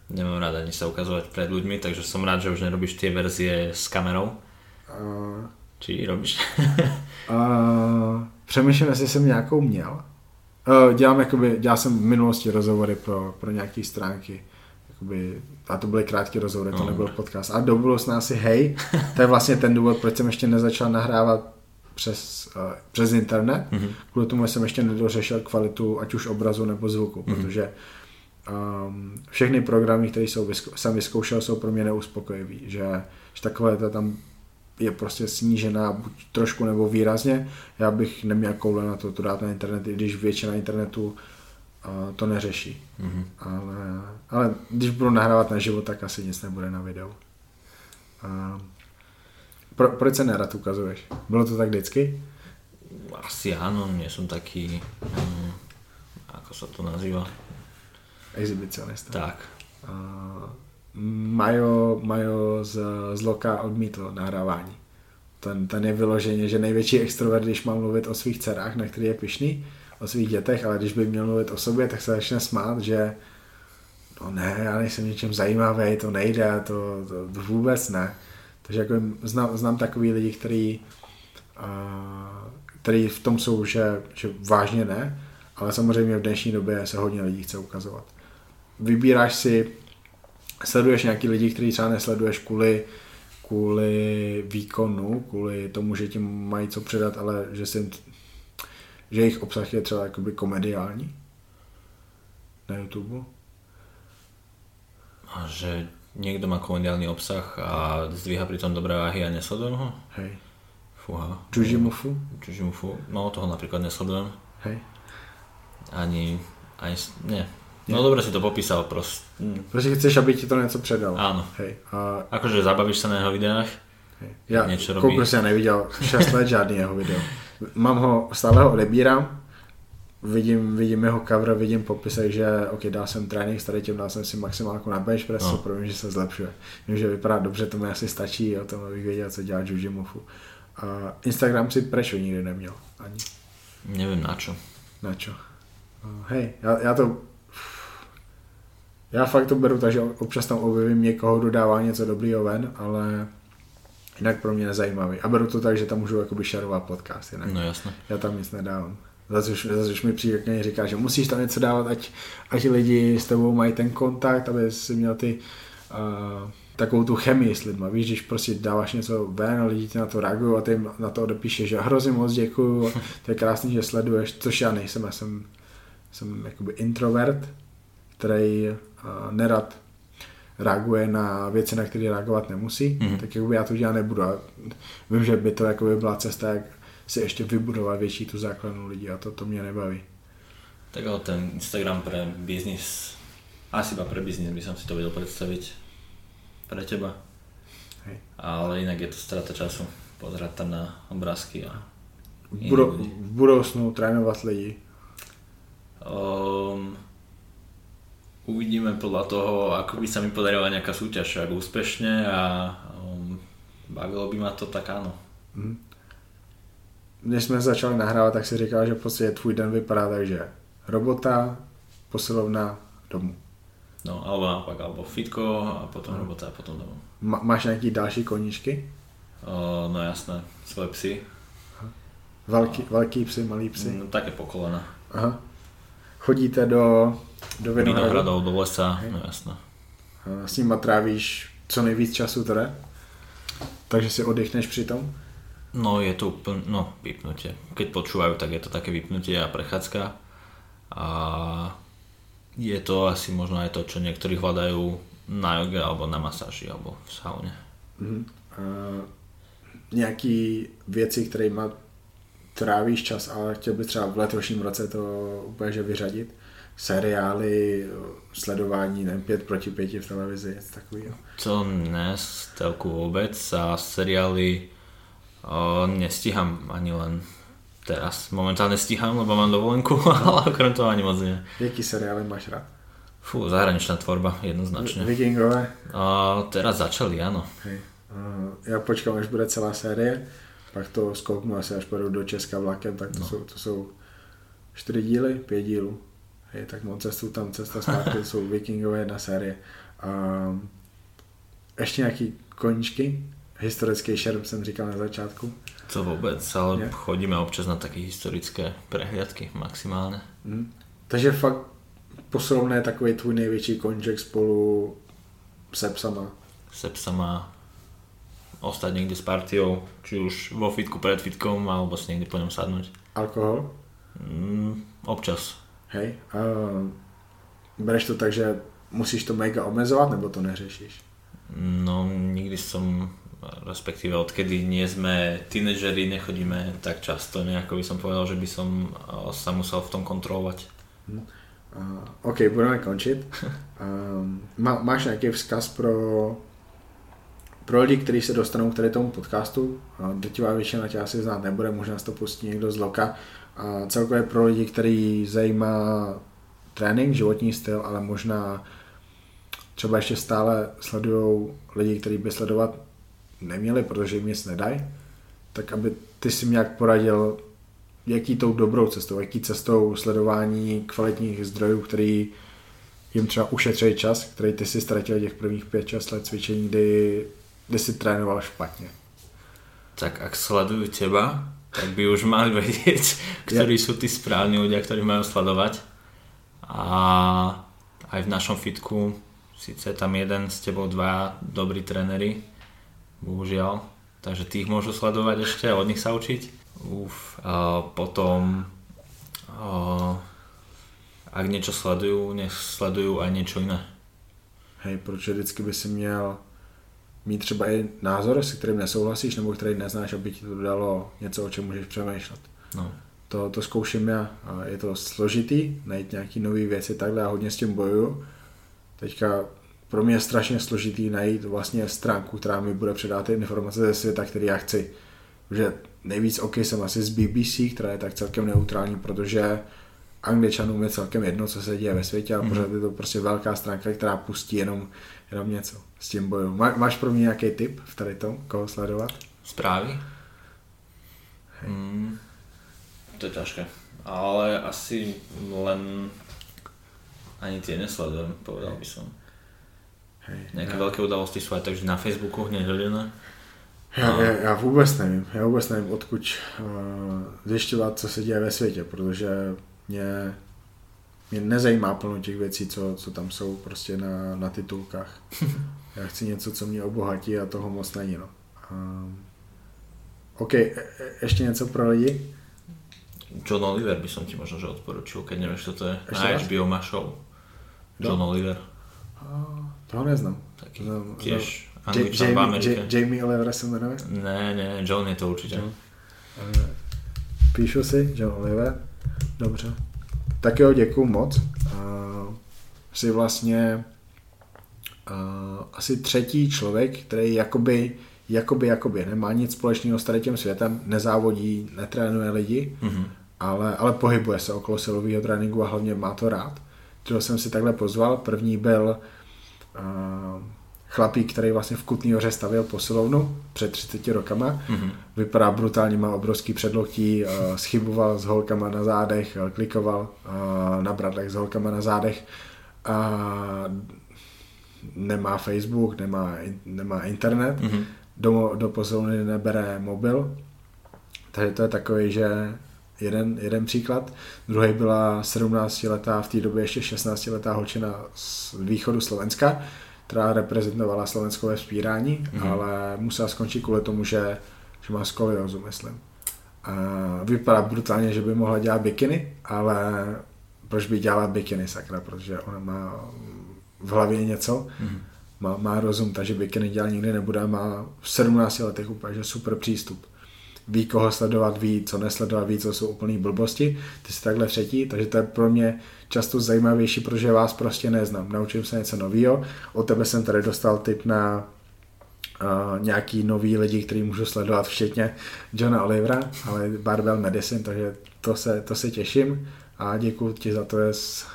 [SPEAKER 3] Nemám rád ani sa ukazovať pred ľuďmi, takže som rád, že už nerobíš tie verzie s kamerou.
[SPEAKER 2] Uh,
[SPEAKER 3] Či robíš?
[SPEAKER 2] uh, (laughs) přemýšlím, jestli jsem nějakou měl. Uh, dělám jakoby, dělal jsem v minulosti rozhovory pro, pro nějaké stránky. Jakoby, a to byly krátké rozhovory, to
[SPEAKER 3] No.
[SPEAKER 2] nebyl podcast. A do budoucna asi hej, to je vlastně ten důvod, proč jsem ještě nezačal nahrávat přes, uh, přes internet.
[SPEAKER 3] Mhm.
[SPEAKER 2] Kvůli tomu jsem ještě nedořešil kvalitu ať už obrazu nebo zvuku,
[SPEAKER 3] Mhm.
[SPEAKER 2] protože um, všechny programy, které jsou jsem vyzkoušel, jsou pro mě neuspokojivý, že, že takové to tam je prostě snížená buď trošku nebo výrazně. Já bych neměl koule na to, to dát na internet, i když většina internetu uh, to neřeší.
[SPEAKER 3] Mhm.
[SPEAKER 2] Ale, ale když budu nahrávat na život, tak asi nic nebude na videu. Uh, pro, proč se nerad ukazuješ? Bylo to tak vždycky?
[SPEAKER 3] Asi áno, nie som taký, um, ako sa to nazýva.
[SPEAKER 2] Exhibicionista.
[SPEAKER 3] Tak.
[SPEAKER 2] Uh, Majo, Majo z, z Loka odmítl nahrávání. Ten, ten je vyloženě, že největší extrovert, když má mluvit o svých dcerách, na který je pišný, o svých dětech, ale když by měl mluvit o sobě, tak se začne smát, že no ne, já nejsem něčem zajímavý, to nejde, to, to, to vůbec ne. Takže jako znám, znám takový lidi, který, uh, který v tom jsou, že, že vážně ne, ale samozřejmě v dnešní době se hodně lidí chce ukazovat. Vybíráš si, sleduješ nějaký lidi, který třeba nesleduješ kvůli, kvůli výkonu, kvůli tomu, že ti mají co předat, ale že, si, že jejich obsah je třeba jakoby komediální na YouTube.
[SPEAKER 3] A že niekto má komediálny obsah a zdvíha pritom dobré váhy a nesledujem ho?
[SPEAKER 2] Hej.
[SPEAKER 3] Fúha.
[SPEAKER 2] Čužimufu.
[SPEAKER 3] Čužimufu. No toho napríklad nesledujem.
[SPEAKER 2] Hej.
[SPEAKER 3] Ani, ani, nie. No dobre si to popísal prost. hm,
[SPEAKER 2] Prostě chceš, aby ti to něco předalo.
[SPEAKER 3] Áno.
[SPEAKER 2] Hej. A,
[SPEAKER 3] Akože zabavíš sa na jeho videách?
[SPEAKER 2] hej. Já
[SPEAKER 3] Něco
[SPEAKER 2] jako
[SPEAKER 3] robí.
[SPEAKER 2] prostě neviděl 6 let žádný jeho video. Mám ho, stále ho odebírám, vidím, vidím jeho cover, vidím popisek, že ok, dal jsem trénink, s tady tím dal jsem si maximálku na bench press,
[SPEAKER 3] No.
[SPEAKER 2] no. pro že se zlepšuje. Vím, že vypadá dobře, to mi asi stačí, o tom abych věděl, co dělá Jujimufu. A Instagram si prečo nikdy neměl, ani
[SPEAKER 3] Neviem na čo.
[SPEAKER 2] na čo. No, hej, já, já to já fakt to beru tak, že občas tam objevím někoho, kdo dává něco dobrýho ven, ale jinak pro mě nezajímavý. A beru to tak, že tam můžu jakoby šarovat podcast, jinak
[SPEAKER 3] No jasné.
[SPEAKER 2] já tam nic nedávám. Zase už, zase už mi přijde říká, že musíš tam něco dávat, ať, ať lidi s tebou mají ten kontakt, aby si měl ty uh, takovou tu chemii s lidma. Víš, když prostě dáváš něco ven a lidi ti na to reagují a ty jim na to odepíše, že hrozně moc děkuju, (laughs) to je krásný, že sleduješ, což já nejsem, já jsem, jsem jakoby introvert, který nerad reaguje na věci, na které reagovat nemusí, mm-hmm. tak jakoby já to dělat nebudu. A vím, že by to jakoby byla cesta, jak si ještě vybudovat větší tu základnu lidí a to, to mě nebaví.
[SPEAKER 3] Tak ale ten Instagram pre biznis, asi iba pre biznis by som si to vedel predstaviť pre teba.
[SPEAKER 2] Hej.
[SPEAKER 3] Ale inak je to strata času pozerať tam na obrázky a
[SPEAKER 2] V, budou, v budoucnu trénovat lidi.
[SPEAKER 3] Um, uvidíme podľa toho, ako by sa mi podarila nejaká súťaž, ak úspešne a um, bavilo by ma to, tak áno.
[SPEAKER 2] Mhm. Když jsme začali nahrávat, tak si říkal, že v podstatě tvůj den vypadá tak, že robota, posilovna, domů.
[SPEAKER 3] No, alebo naopak, alebo fitko a potom
[SPEAKER 2] Aha.
[SPEAKER 3] robota a potom domov.
[SPEAKER 2] Ma- máš nějaký další koníčky?
[SPEAKER 3] Uh, no jasné, svoje psy,
[SPEAKER 2] Velký, velký psy, malý psy?
[SPEAKER 3] no, také po kolena.
[SPEAKER 2] Aha. Chodíte do, do Vinohradu?
[SPEAKER 3] Do lesa,
[SPEAKER 2] Hej.
[SPEAKER 3] no jasné.
[SPEAKER 2] A S nima trávíš co nejvíc času teda? Takže si oddychneš při tom?
[SPEAKER 3] No je to úplne, no vypnutie. Keď počúvajú, tak je to také vypnutie a prechádzka. A je to asi možno aj to, čo niektorí hľadajú na joge alebo na masáži alebo v saune.
[SPEAKER 2] Mhm. A nějaký věci, kterými trávíš čas, ale chtěl bys třeba v letošním roce to úplně že vyřadit? Seriály, sledování, nevím, pět proti pěti v televizi, něco takového.
[SPEAKER 3] To ne z telku vôbec a seriály o, nestíham ani len teraz. Momentálne stíham, lebo mám dovolenku, (laughs) ale okrem toho ani moc nie.
[SPEAKER 2] Jaký seriály máš rád?
[SPEAKER 3] Fú, zahraničná tvorba, jednoznačne.
[SPEAKER 2] Vikingové?
[SPEAKER 3] A teraz začali, áno.
[SPEAKER 2] Hej. Já počkám, až bude celá série, pak to zkouknu asi, až pojedu do Česka vlakem, tak to,
[SPEAKER 3] No.
[SPEAKER 2] jsou, to jsou čtyři díly, pět dílů. Hej, tak mám cestu tam, cesta zpátky, jsou (laughs) Vikingové jedna série. A ještě nějaký koníčky, historický šerm jsem říkal na začátku.
[SPEAKER 3] To vôbec, ale
[SPEAKER 2] Nie?
[SPEAKER 3] chodíme občas na také historické prehliadky maximálne.
[SPEAKER 2] Hm. Takže fakt posilovné je takový tvůj největší koníček spolu se psama.
[SPEAKER 3] Se psa má ostať niekde s partiou, či už vo fitku pred fitkom, alebo si niekde po ňom sadnúť.
[SPEAKER 2] Alkohol?
[SPEAKER 3] Mm, občas.
[SPEAKER 2] Hej. A bereš to tak, že musíš to mega omezovat, nebo to neřešíš?
[SPEAKER 3] No nikdy som, respektíve odkedy nie sme tínedžeri, nechodíme tak často, nejako by som povedal, že by som eh, sa musel v tom kontrolovať.
[SPEAKER 2] Uh, OK, budeme končit. (laughs) Um, má, máš nějaký vzkaz pro, pro lidi, kteří se dostanou k tady tomu podcastu? Drtivá většina tě asi znát nebude, možná to pustí někdo z loka. A celkově pro lidi, který zajímá trénink, životní styl, ale možná třeba ještě stále sledují lidi, kteří by sledovat neměli, protože jim nic nedají, tak aby ty si nějak poradil, jaký tou dobrou cestou, jaký cestou sledování kvalitních zdrojů, který jim třeba ušetří čas, který ty si ztratil těch prvních 5-6 let cvičení, kdy, kdy si trénoval špatně.
[SPEAKER 3] Tak ak sledujú teba, tak by už mali vedieť, ktorí sú tí správni ľudia, ktorí majú sledovať. A aj v našom fitku, síce tam jeden s tebou dva dobrí tréneri, bohužiaľ, takže tých môžu sledovať ešte a od nich sa učiť. Uf, a potom a, ak niečo sledujú, nech sledujú aj niečo iné.
[SPEAKER 2] Hej, protože vždycky by si měl mít třeba i názor, se kterým nesouhlasíš, nebo který neznáš, aby ti to dalo něco, o čem můžeš přemýšlet.
[SPEAKER 3] No.
[SPEAKER 2] To, to zkouším já. A Je to složitý, najít nějaký nové věci, takhle já hodně s tím bojuju. Teďka pro mě je strašně složitý najít vlastně stránku, která mi bude předat ty informace ze světa, který já chci. Že nejvíc OK jsem asi z BBC, která je tak celkem neutrální, protože angličanům je celkem jedno, co se děje ve světě, ale
[SPEAKER 3] Mhm.
[SPEAKER 2] pořád je to prostě velká stránka, která pustí jenom, jenom něco. S tím boju. Má, máš pro mě nějaký tip v tady tom, koho sledovat?
[SPEAKER 3] Správy? Mm, to je ťažké. Ale asi len ani tie nesledujem, povedal by som.
[SPEAKER 2] Hej,
[SPEAKER 3] Nejaké
[SPEAKER 2] já-
[SPEAKER 3] veľké udalosti sú aj takže na Facebooku hneď hledané.
[SPEAKER 2] Já, já, já vůbec nevím, já vůbec nevím, odkud uh, zjišťovat, co se děje ve světě, protože mě, mě nezajímá plno těch věcí, co, co tam jsou prostě na, na titulkách. (laughs) já chci něco, co mě obohatí a toho moc není. No. Um, OK, e, e, ještě něco pro lidi?
[SPEAKER 3] John Oliver by som ti možno že odporučil, keď nevieš, čo to je.
[SPEAKER 2] Ešte
[SPEAKER 3] Na? HBO má show. John Oliver.
[SPEAKER 2] Toho neznám.
[SPEAKER 3] Taký
[SPEAKER 2] No,
[SPEAKER 3] tiež
[SPEAKER 2] Ja-
[SPEAKER 3] Angličan v
[SPEAKER 2] Jamie,
[SPEAKER 3] Amerike.
[SPEAKER 2] Ja- Jamie Oliver se jmenuje?
[SPEAKER 3] Ne, ne, John je to určitě.
[SPEAKER 2] Píšu si, John Oliver. Dobře. Tak jo, děkuju moc. Uh, jsi vlastně uh, asi třetí člověk, který jakoby, jakoby, jakoby nemá nic společného s tady tím světem, nezávodí, netrénuje lidi,
[SPEAKER 3] Mhm.
[SPEAKER 2] ale, ale pohybuje se okolo silového tréninku a hlavně má to rád. Kterého jsem si takhle pozval. První byl uh, chlapík, který vlastně v Kutný hoře stavěl posilovnu před 30 rokama.
[SPEAKER 3] Mhm.
[SPEAKER 2] Vypadá brutálně, má obrovský předloktí, uh, schyboval s holkama na zádech, uh, klikoval uh, na bradlech s holkama na zádech. Uh, nemá Facebook, nemá, nemá internet,
[SPEAKER 3] Mhm.
[SPEAKER 2] do, do posilovny nebere mobil, takže to je takový, že jeden, jeden příklad. Druhý byla 17-letá, v té době ještě 16-letá holčina z východu Slovenska, která reprezentovala Slovensko ve vzpírání,
[SPEAKER 3] Mhm.
[SPEAKER 2] mm-hmm. ale musela skončit kvůli tomu, že, že má skoliozu, myslím. A vypadá brutálně, že by mohla dělat bikiny, ale proč by dělala bikiny, sakra, protože ona má v hlavě něco,
[SPEAKER 3] Mhm.
[SPEAKER 2] má, má rozum, takže bikiny dělat nikdy nebude, má v 17 letech úplně že super přístup. Ví, koho sledovat, ví, co nesledovat, ví, co jsou úplný blbosti. Ty jsi takhle třetí, takže to je pro mě často zajímavější, protože vás prostě neznám. Naučím se něco nového. Od tebe jsem tady dostal tip na uh, nějaký nový lidi, který můžu sledovat, včetně Johna Olivera, ale Barbell Medicine, takže to se, to se těším a děkuji ti za to, že jsi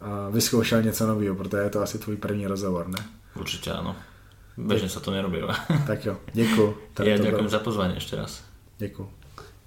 [SPEAKER 2] uh, vyzkoušel něco nového, protože je to asi tvůj první rozhovor, ne?
[SPEAKER 3] Určite áno. Bežne sa to nerobí.
[SPEAKER 2] Tak jo, děkuji. (laughs)
[SPEAKER 3] Ja ďakujem za pozvanie ešte raz.
[SPEAKER 2] Děkuji.